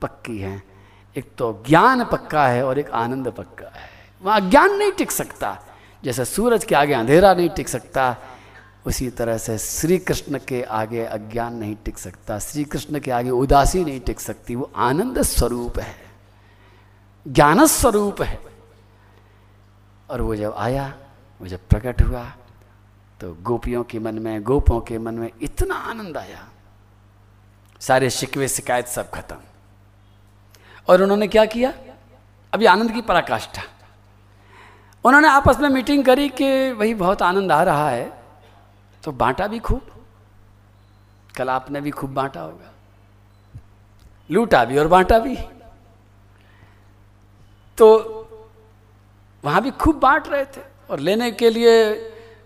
पक्की हैं। एक तो ज्ञान पक्का है और एक आनंद पक्का है। वहाँ ज्ञान नहीं टिक सकता। जैसे सूरज के आगे अंधेरा नहीं टिक सकता, उसी तरह से श्री कृष्ण के आगे अज्ञान नहीं टिक सकता श्री कृष्ण के आगे उदासी नहीं टिक सकती, वो आनंद स्वरूप है। ज्ञान स्वरूप है। और वो जब आया, वो जब प्रकट हुआ तो गोपियों के मन में, गोपों के मन में इतना आनंद आया। सारे शिकवे शिकायत सब खत्म। और उन्होंने क्या किया? अभी आनंद की पराकाष्ठा। उन्होंने आपस में मीटिंग करी कि वही बहुत आनंद आ रहा है तो बांटा भी खूब। कल आपने भी खूब बांटा होगा। लूटा भी और बांटा भी। तो वहाँ भी खूब बांट रहे थे और लेने के लिए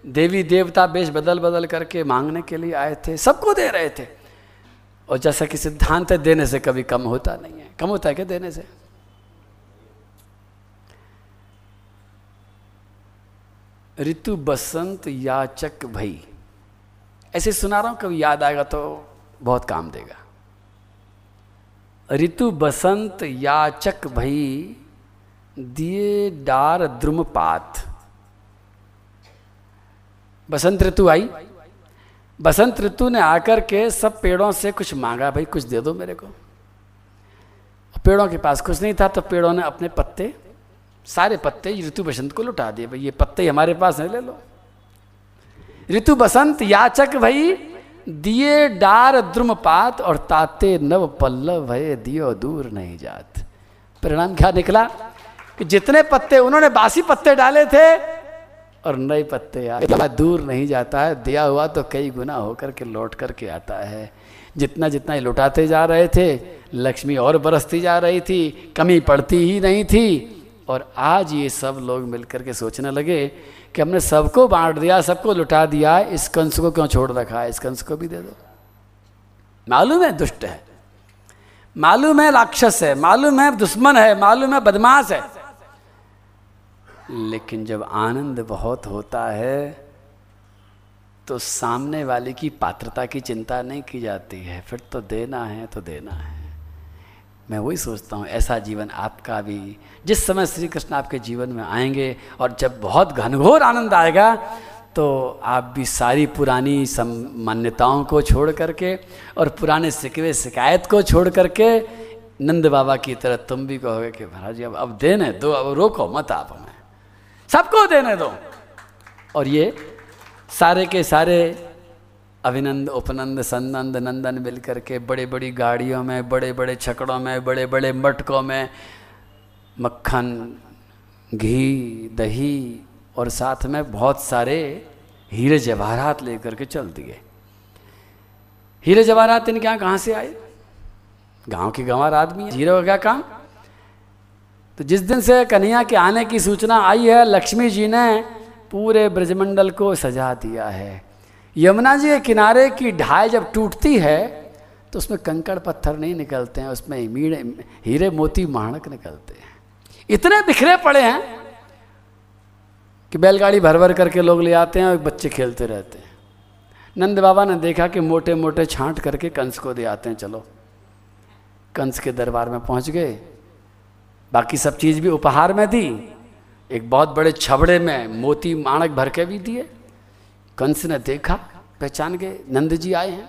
देवी देवता बेश बदल बदल करके मांगने के लिए आए थे, सबको दे रहे थे। और जैसा कि सिद्धांत है, देने से कभी कम होता नहीं है। कम होता है क्या देने से? ऋतु बसंत याचक भई। ऐसे सुना रहा हूँ, कभी याद आएगा तो बहुत काम देगा। ऋतु बसंत याचक भई, दिए डार द्रुमपात। बसंत ऋतु आई। बसंत ऋतु ने आकर के सब पेड़ों से कुछ मांगा, भाई कुछ दे दो मेरे को। पेड़ों के पास कुछ नहीं था तो पेड़ों ने अपने पत्ते, सारे पत्ते ऋतु बसंत को लुटा दिए। भाई, ये पत्ते हमारे पास है, ले लो। ऋतु बसंत याचक भाई, दिए डार द्रुमपात और ताते नव पल्लव भय दियो दूर नहीं जात। परिणाम क्या निकला? कि जितने पत्ते, उन्होंने बासी पत्ते डाले थे और नए पत्ते आए दूर नहीं जाता है, दिया हुआ तो कई गुना होकर के लौट करके आता है। जितना जितना लुटाते जा रहे थे, लक्ष्मी और बरसती जा रही थी, कमी पड़ती ही नहीं थी। और आज ये सब लोग मिलकर के सोचने लगे कि हमने सबको बांट दिया, सबको लुटा दिया, इस कंस को क्यों छोड़ रखा है? इस कंस को भी दे दो। मालूम है दुष्ट है, मालूम है राक्षस है, मालूम है दुश्मन है, मालूम है बदमाश है। लेकिन जब आनंद बहुत होता है तो सामने वाले की पात्रता की चिंता नहीं की जाती है। फिर तो देना है तो देना है। मैं वही सोचता हूँ, ऐसा जीवन आपका भी, जिस समय श्री कृष्ण आपके जीवन में आएँगे और जब बहुत घनघोर आनंद आएगा तो आप भी सारी पुरानी मान्यताओं को छोड़ करके और पुराने सिकवे, शिकायत को छोड़ करके नंद बाबा की तरह तुम भी कहोगे कि महाराज जी, अब अब देने दो, अब रोको मत आप हमें। सबको देने दो। और ये सारे के सारे अभिनंद, उपनंद सन्नंद नंदन मिल करके बड़े बड़ी गाड़ियों में, बड़े बड़े छकड़ों में, बड़े बड़े मटकों में मक्खन, घी, दही और साथ में बहुत सारे हीरे जवाहरात लेकर के चल दिए। हीरे जवाहरात इनके यहाँ कहाँ से आए? गाँव के गंवार आदमी हीरे का काम? तो जिस दिन से कन्हैया के आने की सूचना आई है, लक्ष्मी जी ने पूरे ब्रजमंडल को सजा दिया है। यमुना जी के किनारे की ढाई जब टूटती है तो उसमें कंकड़ पत्थर नहीं निकलते हैं, उसमें हीरे मोती माणक निकलते हैं। इतने बिखरे पड़े हैं कि बैलगाड़ी भर भर करके लोग ले आते हैं और बच्चे खेलते रहते हैं। नंद बाबा ने देखा कि मोटे मोटे छांट करके कंस को दे आते हैं, चलो। कंस के दरबार में पहुँच गए। बाकी सब चीज़ भी उपहार में दी। एक बहुत बड़े छबड़े में मोती माणक भर के भी दिए। कंस ने देखा, पहचान गए, नंद जी आए हैं।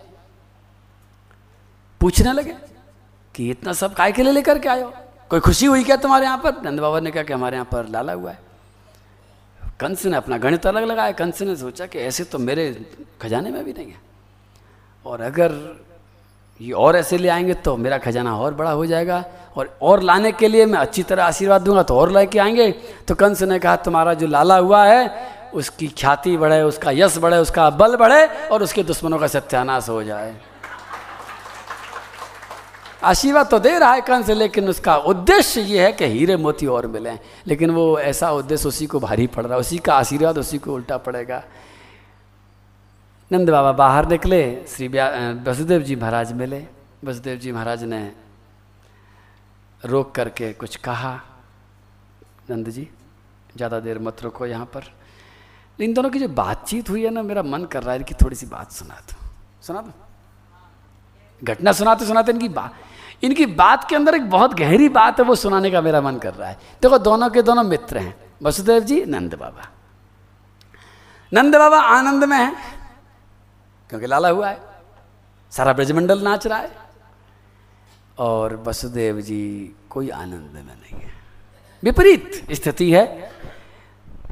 पूछने लगे कि इतना सब काय के लिए लेकर के आयो कोई खुशी हुई क्या तुम्हारे यहाँ पर? नंद बाबा ने कहा कि हमारे यहाँ पर लाला हुआ है। कंस ने अपना गणित अलग लगाया। कंस ने सोचा कि ऐसे तो मेरे खजाने में भी नहीं है। और अगर ये और ऐसे ले आएँगे तो मेरा खजाना और बड़ा हो जाएगा और और लाने के लिए मैं अच्छी तरह आशीर्वाद दूँगा तो और लेके आएँगे। तो कंस ने कहा, तुम्हारा जो लाला हुआ है, उसकी ख्याति बढ़े, उसका यश बढ़े, उसका बल बढ़े और उसके दुश्मनों का सत्यानाश हो जाए। आशीर्वाद तो दे रहा है कंस, लेकिन उसका उद्देश्य ये है कि हीरे मोती और मिले। लेकिन वो ऐसा उद्देश्य उसी को भारी पड़ रहा है, उसी का आशीर्वाद उसी को उल्टा पड़ेगा। नंद बाबा बाहर निकले, श्री वसुदेव जी महाराज मिले। वसुदेव जी महाराज ने रोक करके कुछ कहा, नंद जी, ज़्यादा देर मत रुको यहाँ पर। इन दोनों की जो बातचीत हुई है ना, मेरा मन कर रहा है कि थोड़ी सी बात सुना दो। सुना दो? घटना सुनाते सुनाते इनकी बात इनकी बात के अंदर एक बहुत गहरी बात है, वो सुनाने का मेरा मन कर रहा है। देखो, दोनों के दोनों मित्र हैं, वसुदेव जी, नंद बाबा। नंद बाबा आनंद में है क्योंकि लाला हुआ है। सारा ब्रजमंडल नाच रहा है। और वसुदेव जी कोई आनंद में नहीं है। विपरीत स्थिति है।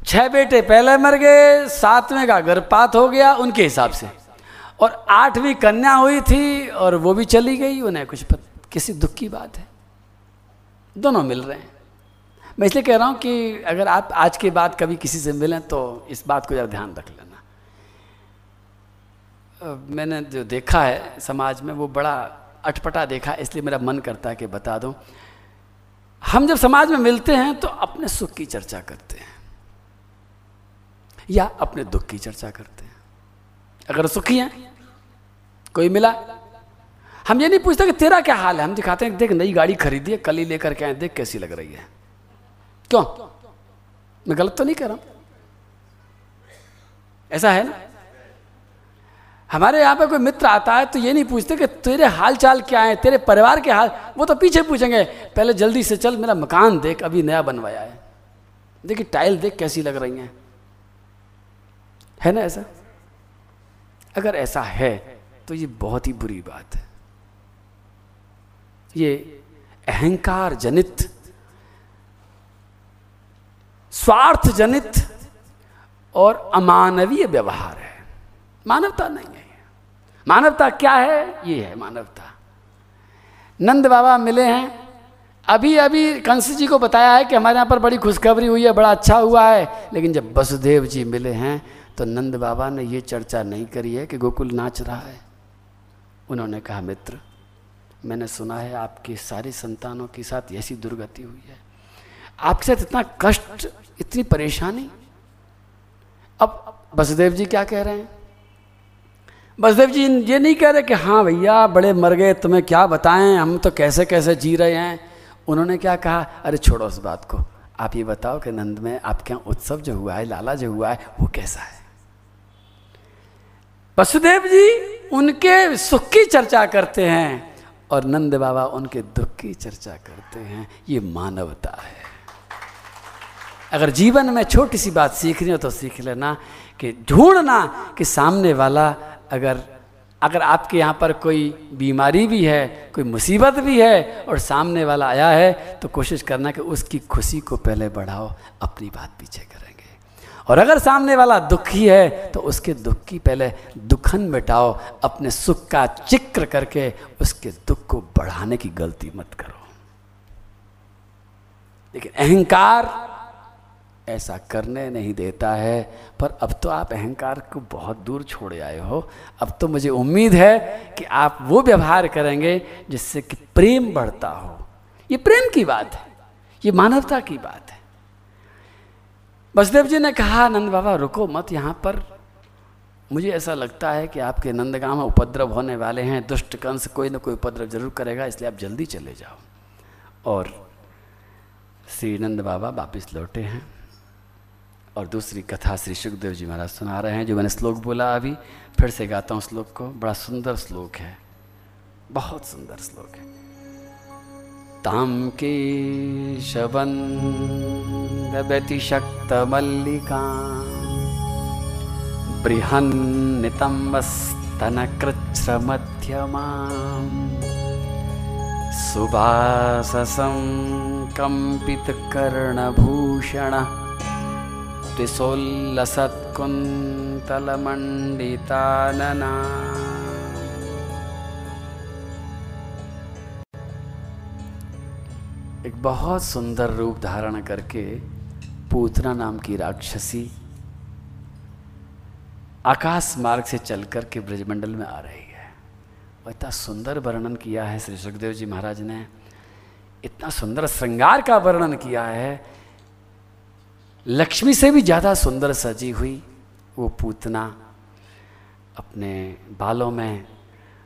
छह बेटे पहले मर गए सातवें का गर्भपात हो गया उनके हिसाब से। और आठवीं कन्या हुई थी और वो भी चली गई उन्हें कुछ पत, किसी दुख की बात है। दोनों मिल रहे हैं। मैं इसलिए कह रहा हूँ कि अगर आप आज के बाद कभी किसी से मिलें तो इस बात को जरा ध्यान रख लेना। मैंने जो देखा है समाज में, वो बड़ा अटपटा देखा, इसलिए मेरा मन करता है कि बता दूँ। हम जब समाज में मिलते हैं तो अपने सुख की चर्चा करते हैं। या अपने दुख की चर्चा करते हैं। अगर सुखी हैं, कोई मिला, हम ये नहीं पूछते कि तेरा क्या हाल है? हम दिखाते हैं देख, नई गाड़ी खरीदी है, कल ही लेकर के आए देख कैसी लग रही है। क्यों? मैं गलत तो नहीं कर रहा हूँ। ऐसा है ना? हमारे यहाँ पे कोई मित्र आता है तो ये नहीं पूछते कि तेरे हाल चाल क्या है, तेरे परिवार के हाल, वो तो पीछे पूछेंगे, पहले जल्दी से चल, मेरा मकान देख, अभी नया बनवाया है। देखिए, टाइल देख कैसी लग रही हैं। है ना ऐसा? अगर ऐसा है तो ये बहुत ही बुरी बात है। ये अहंकार जनित, स्वार्थ जनित और अमानवीय व्यवहार है। मानवता नहीं है। मानवता क्या है? ये है मानवता। नंद बाबा मिले हैं। अभी अभी कंस जी को बताया है कि हमारे यहाँ पर बड़ी खुशखबरी हुई है, बड़ा अच्छा हुआ है। लेकिन जब वसुदेव जी मिले हैं तो नंद बाबा ने ये चर्चा नहीं करी है कि गोकुल नाच रहा है। उन्होंने कहा, मित्र, मैंने सुना है आपकी सारी संतानों के साथ ऐसी दुर्गति हुई है। आपके साथ इतना कष्ट, इतनी परेशानी। अब वसुदेव जी क्या कह रहे हैं? बसदेव जी, ये नहीं कह रहे कि हाँ भैया, बड़े मर गए, तुम्हें क्या बताएँ? हम तो कैसे कैसे जी रहे हैं? उन्होंने क्या कहा? अरे छोड़ो उस बात को। आप ये बताओ कि नंद में आपके यहाँ उत्सव जो हुआ है, लाला जो हुआ है, वो कैसा है? वसुदेव जी, उनके सुख की चर्चा करते हैं और नंद बाबा उनके दुख की चर्चा करते हैं। ये मानवता है। अगर जीवन में छोटी सी बात सीखनी हो तो सीख लेना कि ढूंढना कि सामने वाला अगर अगर आपके यहाँ पर कोई बीमारी भी है, कोई मुसीबत भी है और सामने वाला आया है तो कोशिश करना कि उसकी खुशी को पहले बढ़ाओ, अपनी बात पीछे करेंगे। और अगर सामने वाला दुखी है तो उसके दुख की पहले दुखन मिटाओ, अपने सुख का चिक्र करके उसके दुख को बढ़ाने की गलती मत करो। लेकिन अहंकार ऐसा करने नहीं देता है। पर अब तो आप अहंकार को बहुत दूर छोड़ आए हो। अब तो मुझे उम्मीद है कि आप वो व्यवहार करेंगे जिससे कि प्रेम बढ़ता हो। ये प्रेम की बात है। ये मानवता की बात है। बसदेव जी ने कहा, नंद बाबा, रुको मत यहाँ पर। मुझे ऐसा लगता है कि आपके नंदगांव में उपद्रव होने वाले हैं। दुष्ट कंस कोई ना कोई उपद्रव ज़रूर करेगा, इसलिए आप जल्दी चले जाओ। और श्री नंद बाबा वापिस लौटे हैं। और दूसरी कथा श्री सुखदेव जी महाराज सुना रहे हैं, जो मैंने श्लोक बोला अभी, फिर से गाता हूँ श्लोक को। बड़ा सुंदर श्लोक है, बहुत सुंदर श्लोक है। ताम के शबंद मल्लिका बृहन्नितम्बस्तनकृच्छ्रमध्यमा सुभाससं कम्पितकर्णभूषण त्रिसोल्लसत्कुन्तलमण्डितानना एक बहुत सुंदर रूप धारण करके पूतना नाम की राक्षसी आकाश मार्ग से चल कर के ब्रजमंडल में आ रही है। और इतना सुंदर वर्णन किया है श्री सुखदेव जी महाराज ने। इतना सुंदर श्रृंगार का वर्णन किया है लक्ष्मी से भी ज़्यादा सुंदर सजी हुई वो पूतना अपने बालों में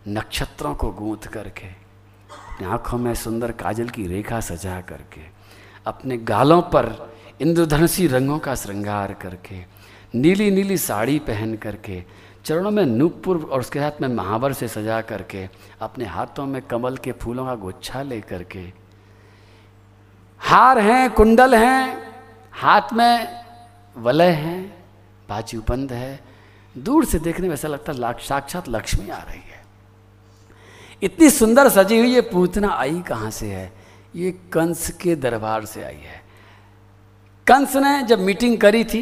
नक्षत्रों को गूंथ करके, अपनी आँखों में सुंदर काजल की रेखा सजा करके, अपने गालों पर इंद्रधनुषी रंगों का श्रृंगार करके, नीली नीली साड़ी पहन करके, चरणों में नूपुर और उसके हाथ में महावर से सजा करके, अपने हाथों में कमल के फूलों का गुच्छा ले करके हार हैं, कुंडल हैं हाथ में वलय हैं बाजूबंद है, दूर से देखने में ऐसा लगता है साक्षात लक्ष्मी आ रही है। इतनी सुंदर सजी हुई ये पूतना आई कहाँ से है? ये कंस के दरबार से आई है। कंस ने जब मीटिंग करी थी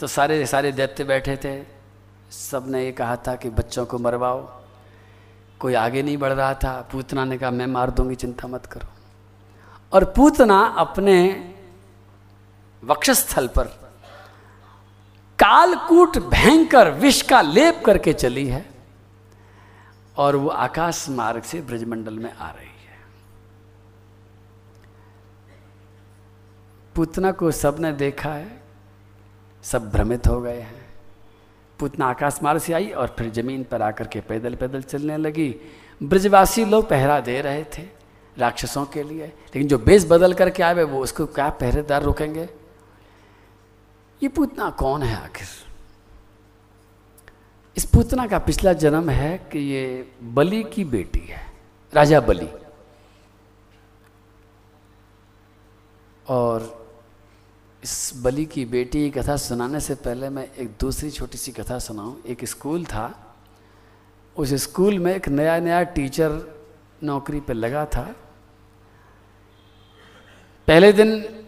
तो सारे सारे दैत्य बैठे थे। सबने ये कहा था कि बच्चों को मरवाओ। कोई आगे नहीं बढ़ रहा था। पूतना ने कहा, मैं मार दूँगी, चिंता मत करो। और पूतना अपने वक्षस्थल पर। कालकूट भयंकर विष का लेप करके चली है और वो आकाश मार्ग से ब्रजमंडल में आ रही है। पुतना को सबने देखा है, सब भ्रमित हो गए हैं। पुतना आकाश मार्ग से आई और फिर ज़मीन पर आकर के पैदल पैदल चलने लगी। ब्रजवासी लोग पहरा दे रहे थे राक्षसों के लिए, लेकिन जो बेस बदल करके आए वो उसको क्या पहरेदार रोकेंगे? ये पूतना कौन है आखिर? इस पूतना का पिछला जन्म है कि ये बलि की बेटी है, राजा बलि। और इस बलि की बेटी की कथा सुनाने से पहले मैं एक दूसरी छोटी सी कथा सुनाऊं। एक स्कूल था। उस स्कूल में एक नया नया टीचर नौकरी पर लगा था। पहले दिन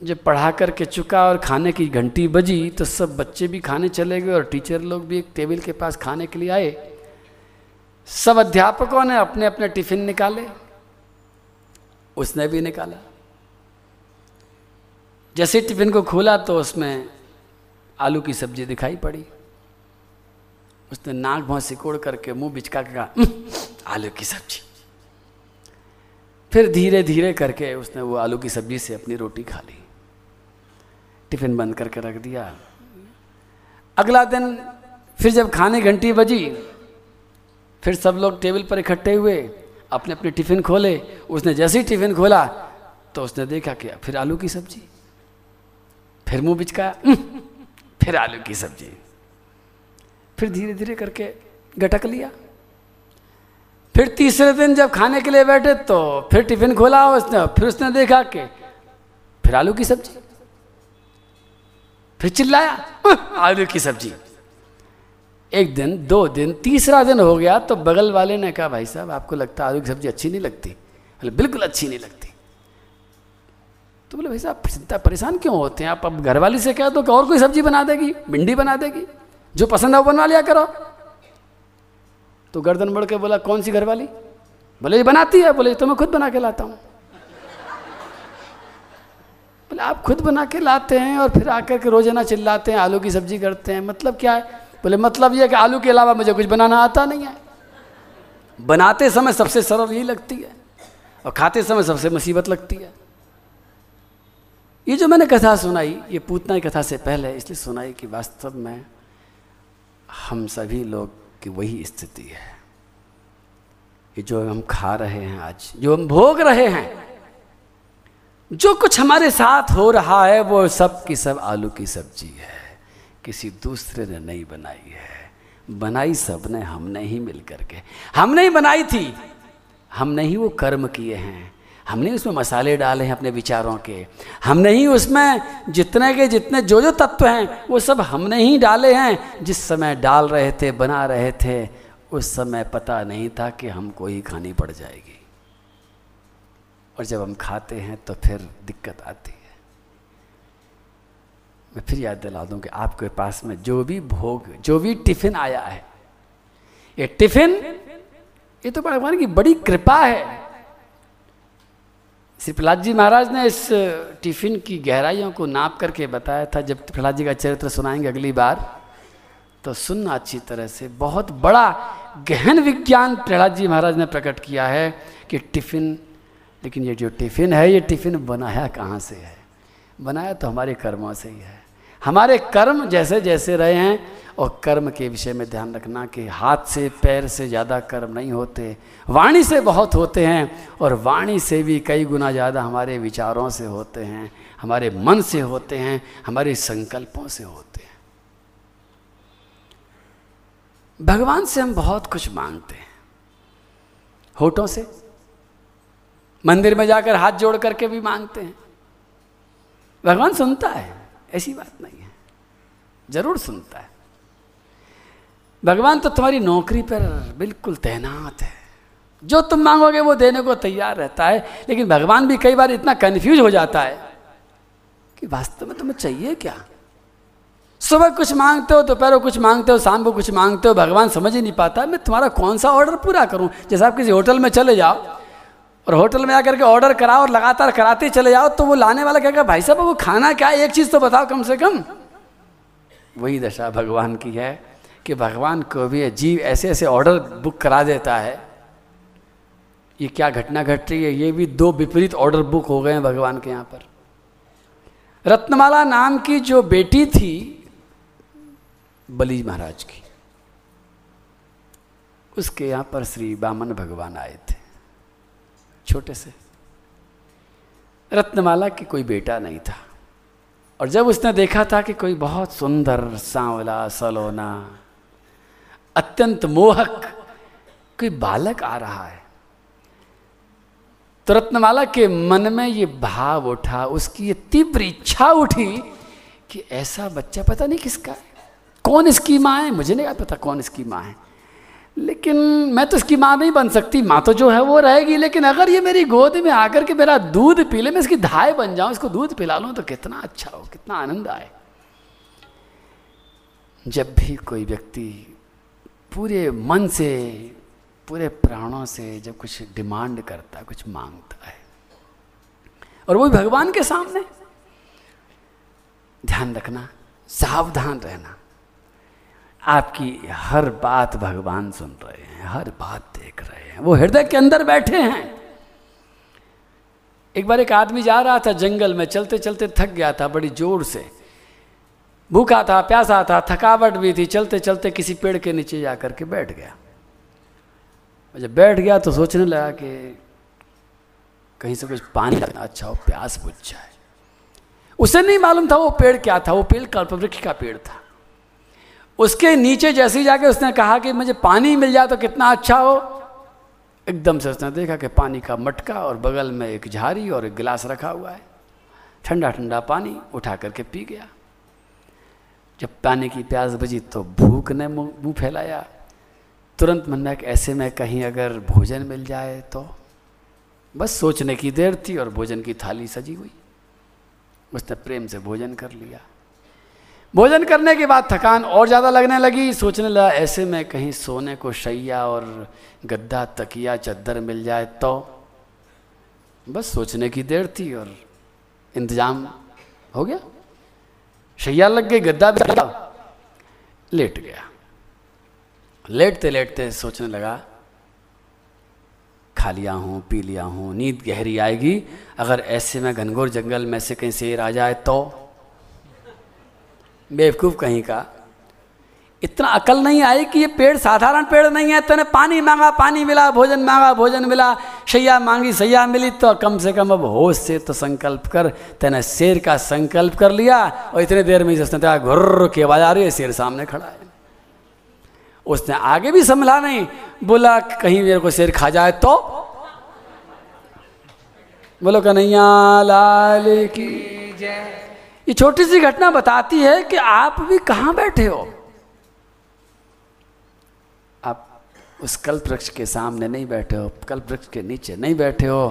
जब पढ़ा करके चुका और खाने की घंटी बजी तो सब बच्चे भी खाने चले गए और टीचर लोग भी एक टेबल के पास खाने के लिए आए। सब अध्यापकों ने अपने अपने टिफ़िन निकाले। उसने भी निकाला। जैसे टिफ़िन को खोला तो उसमें आलू की सब्ज़ी दिखाई पड़ी। उसने नाक भौं सिकोड़ करके मुँह बिचका के कहा आलू की सब्ज़ी। फिर धीरे धीरे करके उसने वो आलू की सब्ज़ी से अपनी रोटी खा ली। टिफ़िन बंद करके रख दिया। अगला दिन फिर जब खाने घंटी बजी, फिर सब लोग टेबल पर इकट्ठे हुए अपने अपने टिफ़िन खोले। उसने जैसे ही टिफ़िन खोला तो उसने देखा कि फिर आलू की सब्ज़ी, फिर मुँह बिचका फिर आलू की सब्ज़ी। फिर धीरे धीरे करके गटक लिया। फिर तीसरे दिन जब खाने के लिए बैठे तो फिर टिफ़िन खोला उसने, फिर उसने देखा कि फिर आलू की सब्ज़ी। फिर चिल्लाया आलू की सब्ज़ी। एक दिन, दो दिन, तीसरा दिन हो गया तो बगल वाले ने कहा, भाई साहब, आपको लगता है आलू की सब्ज़ी अच्छी नहीं लगती? बोले, बिल्कुल अच्छी नहीं लगती। तो बोले, भाई साहब, चिंता, परेशान क्यों होते हैं? आप अब घरवाली से कह दो कि और कोई सब्ज़ी बना देगी, भिंडी बना देगी, जो पसंद है वो बनवा लिया करो। तो गर्दन बढ़ के बोला, कौन सी घरवाली? बोले, ये बनाती है। बोले तो मैं खुद बना के लाता हूँ। बोले, आप खुद बना के लाते हैं और फिर आकर के रोज़ाना चिल्लाते हैं, आलू की सब्ज़ी करते हैं मतलब क्या है? बोले मतलब यह कि आलू के अलावा मुझे कुछ बनाना आता नहीं है। बनाते समय सबसे सरल यही लगती है और खाते समय सबसे मुसीबत लगती है। ये जो मैंने कथा सुनाई, ये पूतना की कथा से पहले, इसलिए सुनाई कि वास्तव में हम सभी लोग की वही स्थिति है। ये जो हम खा रहे हैं आज, जो हम भोग रहे हैं जो कुछ हमारे साथ हो रहा है, वो सब की सब आलू की सब्ज़ी है। किसी दूसरे ने नहीं बनाई है। बनाई सबने, हमने ही मिल करके। हमने ही बनाई थी। हमने ही वो कर्म किए हैं। हमने उसमें मसाले डाले हैं अपने विचारों के। हमने ही उसमें जितने के जितने जो जो तत्व हैं, वो सब हमने ही डाले हैं। जिस समय डाल रहे थे, बना रहे थे, उस समय पता नहीं था कि हमको ही खानी पड़ जाएगी। और जब हम खाते हैं तो फिर दिक्कत आती है। मैं फिर याद दिला दूँ कि आपके पास में जो भी भोग, जो भी टिफ़िन आया है, ये टिफ़िन, ये तो भगवान की बड़ी कृपा है। श्री प्रहलाद जी महाराज ने इस टिफ़िन की गहराइयों को नाप करके बताया था। जब प्रहलाद जी का चरित्र सुनाएँगे अगली बार तो सुनना अच्छी तरह से। बहुत बड़ा गहन विज्ञान प्रहलाद जी महाराज ने प्रकट किया है कि टिफ़िन लेकिन ये जो टिफ़िन है, ये टिफ़िन बनाया कहाँ से है? बनाया तो हमारे कर्मों से ही है। हमारे कर्म जैसे जैसे रहे हैं और कर्म के विषय में ध्यान रखना कि हाथ से, पैर से ज़्यादा कर्म नहीं होते, वाणी से बहुत होते हैं और वाणी से भी कई गुना ज़्यादा हमारे विचारों से होते हैं, हमारे मन से होते हैं, हमारे संकल्पों से होते हैं। भगवान से हम बहुत कुछ मांगते हैं। होठों से मंदिर में जाकर हाथ जोड़ करके भी मांगते हैं। भगवान सुनता है, ऐसी बात नहीं है। ज़रूर सुनता है। भगवान तो तुम्हारी नौकरी पर बिल्कुल तैनात है। जो तुम मांगोगे वो देने को तैयार रहता है। लेकिन भगवान भी कई बार इतना कंफ्यूज हो जाता है कि वास्तव में तुम्हें चाहिए क्या? सुबह कुछ मांगते हो, दोपहर कुछ मांगते हो, शाम को कुछ मांगते हो, भगवान समझ ही नहीं पाता, मैं तुम्हारा कौन सा ऑर्डर पूरा करूँ? जैसे आप किसी होटल में चले जाओ और होटल में आकर के ऑर्डर कराओ और लगातार कराते चले जाओ तो वो लाने वाला क्या भाई साहब वो खाना क्या है? एक चीज़ तो बताओ कम से कम. वही दशा भगवान की है कि भगवान को भी जीव ऐसे ऐसे ऑर्डर बुक करा देता है। ये क्या घटना घट रही है? ये भी दो विपरीत ऑर्डर बुक हो गए हैं भगवान के यहाँ पर। रत्नमाला नाम की जो बेटी थी, बली महाराज की, उसके यहाँ पर श्री बामन भगवान आए छोटे से। रत्नमाला की कोई बेटा नहीं था। और जब उसने देखा था कि कोई बहुत सुंदर सांवला, सलोना, अत्यंत मोहक कोई बालक आ रहा है तो रत्नमाला के मन में ये भाव उठा, उसकी ये तीव्र इच्छा उठी कि ऐसा बच्चा पता नहीं किसका है? कौन इसकी माँ है? मुझे नहीं पता कौन इसकी माँ है। लेकिन मैं तो इसकी माँ नहीं बन सकती। माँ तो जो है वो रहेगी, लेकिन अगर ये मेरी गोद में आकर के मेरा दूध पी ले, मैं इसकी धाय बन जाऊँ, इसको दूध पिला लूँ तो कितना अच्छा हो, कितना आनंद आए। जब भी कोई व्यक्ति पूरे मन से, पूरे प्राणों से जब कुछ डिमांड करता है, कुछ माँगता है, और वो भी भगवान के सामने, ध्यान रखना, सावधान रहना। आपकी हर बात भगवान सुन रहे हैं, हर बात देख रहे हैं। वो हृदय के अंदर बैठे हैं। एक बार एक आदमी जा रहा था जंगल में, चलते चलते थक गया था बड़ी ज़ोर से। भूखा था, प्यासा था, थकावट भी थी, चलते चलते किसी पेड़ के नीचे जा कर के बैठ गया। जब बैठ गया तो सोचने लगा कि कहीं से कुछ पानी लगना अच्छा हो, प्यास बुझ जाए। उसे नहीं मालूम था वो पेड़ क्या था, वो पेड़ कल्पवृक्ष का पेड़ था। उसके नीचे जैसे ही जाके उसने कहा कि मुझे पानी मिल जाए तो कितना अच्छा हो, एकदम से उसने देखा कि पानी का मटका और बगल में एक झारी और एक गिलास रखा हुआ है। ठंडा ठंडा पानी उठा करके पी गया। जब पानी की प्यास बजी तो भूख ने मुँह फैलाया। तुरंत मन में ऐसे में कहीं अगर भोजन मिल जाए तो। बस सोचने की देर थी और भोजन की थाली सजी हुई। उसने प्रेम से भोजन कर लिया। भोजन करने के बाद थकान और ज़्यादा लगने लगी। सोचने लगा, ऐसे में कहीं सोने को शैया और गद्दा, तकिया, चद्दर मिल जाए तो। बस सोचने की देर थी और इंतज़ाम हो गया। शैया लग गई, गद्दा भी लगा, लेट गया। लेटते लेटते सोचने लगा खा लिया हूँ पी लिया हूँ, नींद गहरी आएगी। अगर ऐसे में घनघोर जंगल में से कहीं शेर आ जाए तो। बेवकूफ़ कहीं का। इतना अकल नहीं आई कि ये पेड़, साधारण पेड़ नहीं है, तेने पानी मांगा, पानी मिला, भोजन मांगा, भोजन मिला, शैया मांगी सैया मिली तो कम से कम अब होश से तो संकल्प कर, तेने शेर का संकल्प कर लिया, और इतने देर में उसने घुर्र की आवाज़ आ रही है, शेर सामने खड़ा है। उसने आगे भी संभला नहीं, बोला, कहीं मेरे को शेर खा जाए तो? बोलो, कन्हैया लाल की जय। ये छोटी सी घटना बताती है कि आप भी कहाँ बैठे हो? आप उस कल्प वृक्ष के सामने नहीं बैठे हो, कल्प वृक्ष के नीचे नहीं बैठे हो।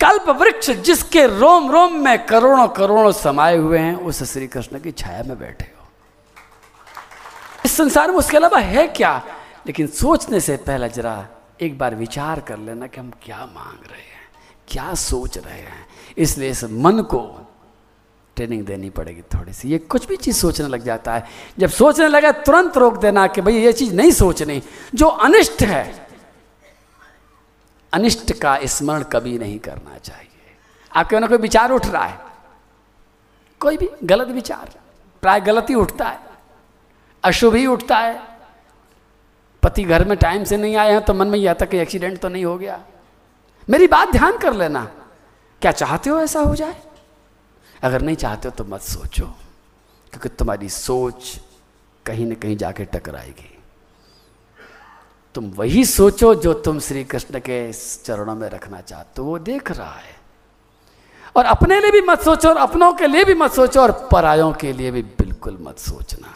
कल्प वृक्ष जिसके रोम रोम में करोड़ों करोड़ों समाये हुए हैं, उस श्री कृष्ण की छाया में बैठे हो। इस संसार में उसके अलावा है क्या? लेकिन सोचने से पहले जरा एक बार विचार कर लेना कि हम क्या मांग रहे हैं, क्या सोच रहे हैं। इसलिए इस मन को ट्रेनिंग देनी पड़ेगी थोड़ी सी। ये कुछ भी चीज़ सोचने लग जाता है। जब सोचने लगा, तुरंत रोक देना कि भाई ये चीज़ नहीं सोचनी। जो अनिष्ट है, अनिष्ट का स्मरण कभी नहीं करना चाहिए। आपके ना कोई विचार उठ रहा है? कोई भी गलत विचार। प्राय गलत ही उठता है। अशुभ ही उठता है। पति घर में टाइम से नहीं आए हैं तो मन में यह आता कि एक्सीडेंट तो नहीं हो गया। मेरी बात ध्यान कर लेना। क्या चाहते हो ऐसा हो जाए? अगर नहीं चाहते हो तो मत सोचो, क्योंकि तुम्हारी सोच कहीं ना कहीं जाके टकराएगी। तुम वही सोचो जो तुम श्री कृष्ण के चरणों में रखना चाहते हो, वो देख रहा है। और अपने लिए भी मत सोचो, और अपनों के लिए भी मत सोचो, और परायों के लिए भी बिल्कुल मत सोचना।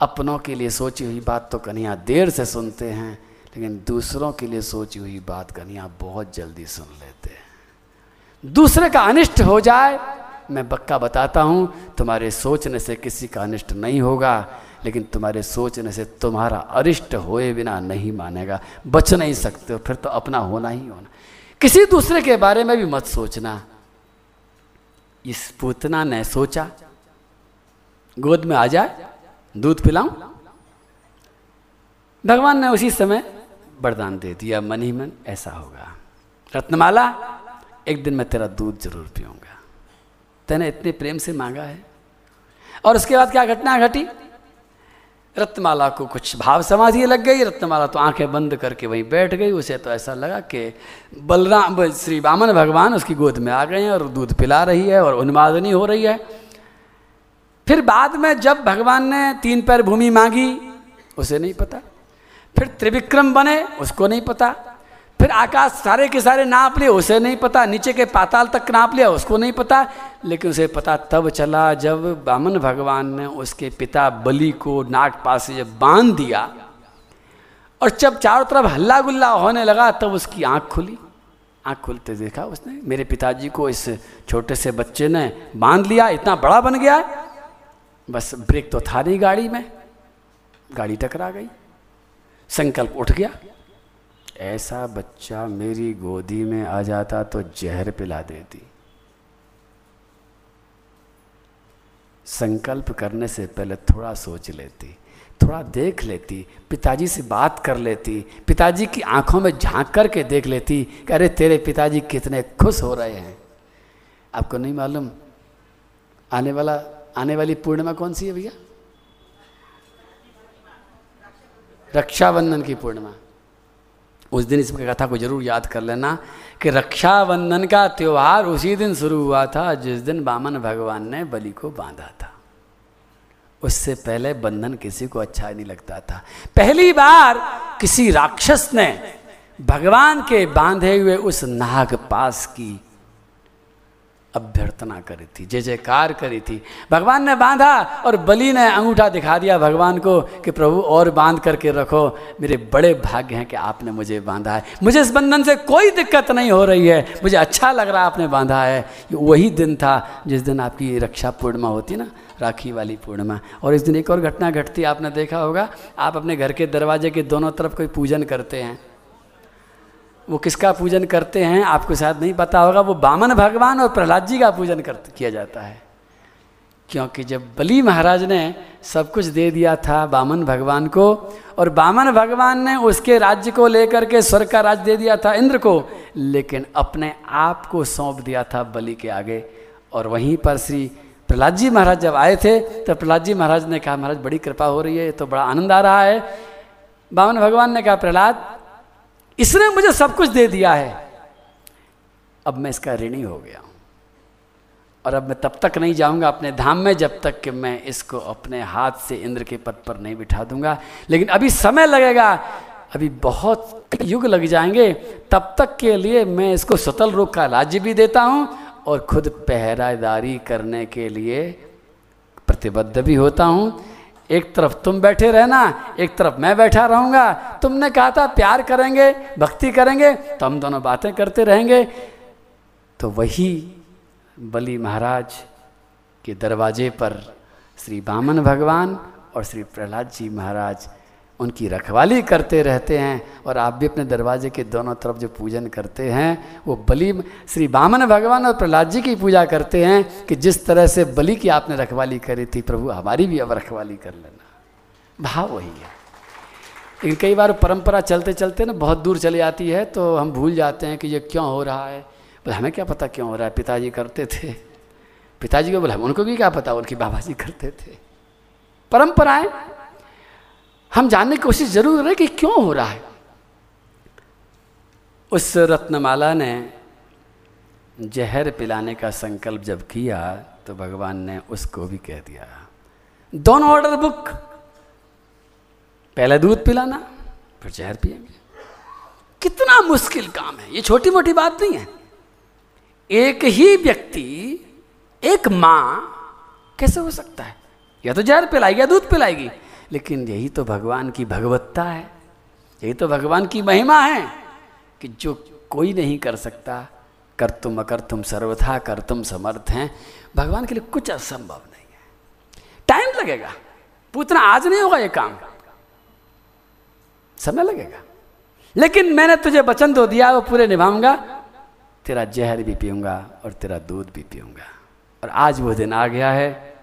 अपनों के लिए सोची हुई बात तो कन्हैया देर से सुनते हैं, लेकिन दूसरों के लिए सोची हुई बात कन्हैया बहुत जल्दी सुन लेते हैं। दूसरे का अनिष्ट हो जाए, मैं बक्का बताता हूँ, तुम्हारे सोचने से किसी का अनिष्ट नहीं होगा, लेकिन तुम्हारे सोचने से तुम्हारा अरिष्ट होए बिना नहीं मानेगा। बच नहीं सकते हो, फिर तो अपना होना ही होना। किसी दूसरे के बारे में भी मत सोचना। इस पूतना ने सोचा, गोद में आ जाए दूध पिलाऊं। भगवान ने उसी समय वरदान दे दिया, मन ही मन, ऐसा होगा। रत्नमाला एक दिन मैं तेरा दूध ज़रूर पीऊँगा। तेने इतने प्रेम से मांगा है। और उसके बाद क्या घटना घटी? रत्नमाला को कुछ भाव समाधि लग गई। रत्नमाला तो आँखें बंद करके वहीं बैठ गई। उसे तो ऐसा लगा कि बलराम श्री वामन भगवान उसकी गोद में आ गए हैं और दूध पिला रही है और उन्मादनी हो रही है। फिर बाद में जब भगवान ने तीन पैर भूमि मांगी, उसे नहीं पता। फिर त्रिविक्रम बने, उसको नहीं पता। फिर आकाश सारे के सारे नाप लिए उसे नहीं पता, नीचे के पाताल तक नाप लिया, उसको नहीं पता, लेकिन उसे पता तब चला जब बामन भगवान ने उसके पिता बलि को नाग पास से जब बाँध दिया। और जब चारों तरफ़ हल्ला गुल्ला होने लगा, तब उसकी आँख खुली। आँख खुलते देखा उसने, मेरे पिताजी को इस छोटे से बच्चे ने बाँध लिया, इतना बड़ा बन गया, बस ब्रेक तो था नहीं गाड़ी में। गाड़ी टकरा गई। संकल्प उठ गया। ऐसा बच्चा मेरी गोदी में आ जाता तो जहर पिला देती। संकल्प करने से पहले थोड़ा सोच लेती, थोड़ा देख लेती, पिताजी से बात कर लेती, पिताजी की आँखों में झाँक करके देख लेती, कि अरे तेरे पिताजी कितने खुश हो रहे हैं। आपको नहीं मालूम, आने वाला, आने वाली पूर्णिमा कौन सी है भैया? रक्षाबंधन की पूर्णिमा। उस दिन इस कथा को ज़रूर याद कर लेना कि रक्षाबंधन का त्यौहार उसी दिन शुरू हुआ था, जिस दिन बामन भगवान ने बलि को बांधा था। उससे पहले बंधन किसी को अच्छा नहीं लगता था। पहली बार किसी राक्षस ने भगवान के बांधे हुए उस नाग पास की अभ्यर्थना करी थी, जय जयकार करी थी। भगवान ने बांधा और बलि ने अंगूठा दिखा दिया भगवान को कि प्रभु और बाँध करके रखो, मेरे बड़े भाग्य हैं कि आपने मुझे बांधा है। मुझे इस बंधन से कोई दिक्कत नहीं हो रही है, मुझे अच्छा लग रहा है आपने बांधा है। वही दिन था जिस दिन आपकी रक्षा पूर्णिमा होती ना, राखी वाली पूर्णिमा। और इस दिन एक और घटना घटती, आपने देखा होगा, आप अपने घर के दरवाजे के दोनों तरफ़ कोई पूजन करते हैं। वो किसका पूजन करते हैं आपको शायद नहीं पता होगा, वो बामन भगवान और प्रहलाद जी का पूजन कर, किया जाता है। क्योंकि जब बलि महाराज ने सब कुछ दे दिया था बामन भगवान को, और बामन भगवान ने उसके राज्य को लेकर के स्वर्ग का राज्य दे दिया था इंद्र को, लेकिन अपने आप को सौंप दिया था बलि के आगे। और वहीं पर श्री प्रहलाद जी महाराज जब आए थे तो प्रहलाद जी महाराज ने कहा, महाराज, बड़ी कृपा हो रही है तो बड़ा आनंद आ रहा है। बामन भगवान ने कहा, प्रहलाद इसने मुझे सब कुछ दे दिया है। अब मैं इसका ऋणी हो गया हूँ। और अब मैं तब तक नहीं जाऊँगा अपने धाम में जब तक कि मैं इसको अपने हाथ से इंद्र के पद पर नहीं बिठा दूँगा। लेकिन अभी समय लगेगा, अभी बहुत युग लग जाएँगे, तब तक के लिए मैं इसको सतल रोग का राज्य भी देता हूँ और खुद पहरादारी करने के लिए प्रतिबद्ध भी होता हूँ। एक तरफ़ तुम बैठे रहना, एक तरफ़ मैं बैठा रहूँगा। तुमने कहा था प्यार करेंगे, भक्ति करेंगे तो हम दोनों बातें करते रहेंगे। तो वही बलि महाराज के दरवाजे पर श्री बामन भगवान और श्री प्रहलाद जी महाराज उनकी रखवाली करते रहते हैं और आप भी अपने दरवाजे के दोनों तरफ़ जो पूजन करते हैं, वो बलि श्री बामन भगवान और प्रहलाद जी की पूजा करते हैं कि जिस तरह से बलि की आपने रखवाली करी थी, प्रभु हमारी भी अब रखवाली कर लेना। भाव वही है। लेकिन कई बार परंपरा चलते चलते ना बहुत दूर चली जाती है तो हम भूल जाते हैं कि ये क्यों हो रहा है। बोले, हमें क्या पता क्यों हो रहा है? पिताजी करते थे। पिताजी को बोले उनको भी क्या पता? उनकी बाबा जी करते थे। परंपराएँ हम जानने की कोशिश ज़रूर रहे कि क्यों हो रहा है। उस रत्नमाला ने जहर पिलाने का संकल्प जब किया तो भगवान ने उसको भी कह दिया, दोनों ऑर्डर बुक पहले दूध पिलाना, फिर जहर पिएँगे. कितना मुश्किल काम है, ये छोटी मोटी बात नहीं है। एक ही व्यक्ति, एक माँ, कैसे हो सकता है? या तो जहर पिलाएगी या दूध पिलाएगी। लेकिन यही तो भगवान की भगवत्ता है। यही तो भगवान की महिमा है कि जो कोई नहीं कर सकता, कर तुम अकर तुम सर्वथा, कर तुम समर्थ हैं। भगवान के लिए कुछ असंभव नहीं है। टाइम लगेगा। पूतना आज नहीं होगा ये काम। समय लगेगा। लेकिन मैंने तुझे वचन तो दिया, वो पूरे निभाऊँगा। तेरा जहर भी पीऊँगा और तेरा दूध भी पीऊँगा। और आज वो दिन आ गया है।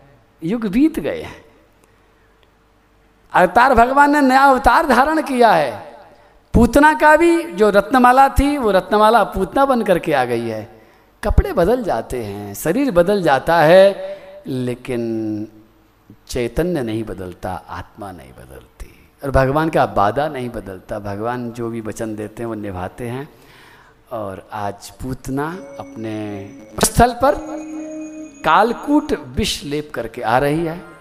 युग बीत गए हैं। अवतार भगवान ने नया अवतार धारण किया है। पूतना का भी जो रत्नमाला थी, वो रत्नमाला पूतना बन करके आ गई है। कपड़े बदल जाते हैं, शरीर बदल जाता है, लेकिन चैतन्य नहीं बदलता, आत्मा नहीं बदलती। और भगवान का वादा नहीं बदलता। भगवान जो भी वचन देते हैं, वो निभाते हैं। और आज पूतना अपने स्थल पर कालकूट विष लेप करके आ रही है।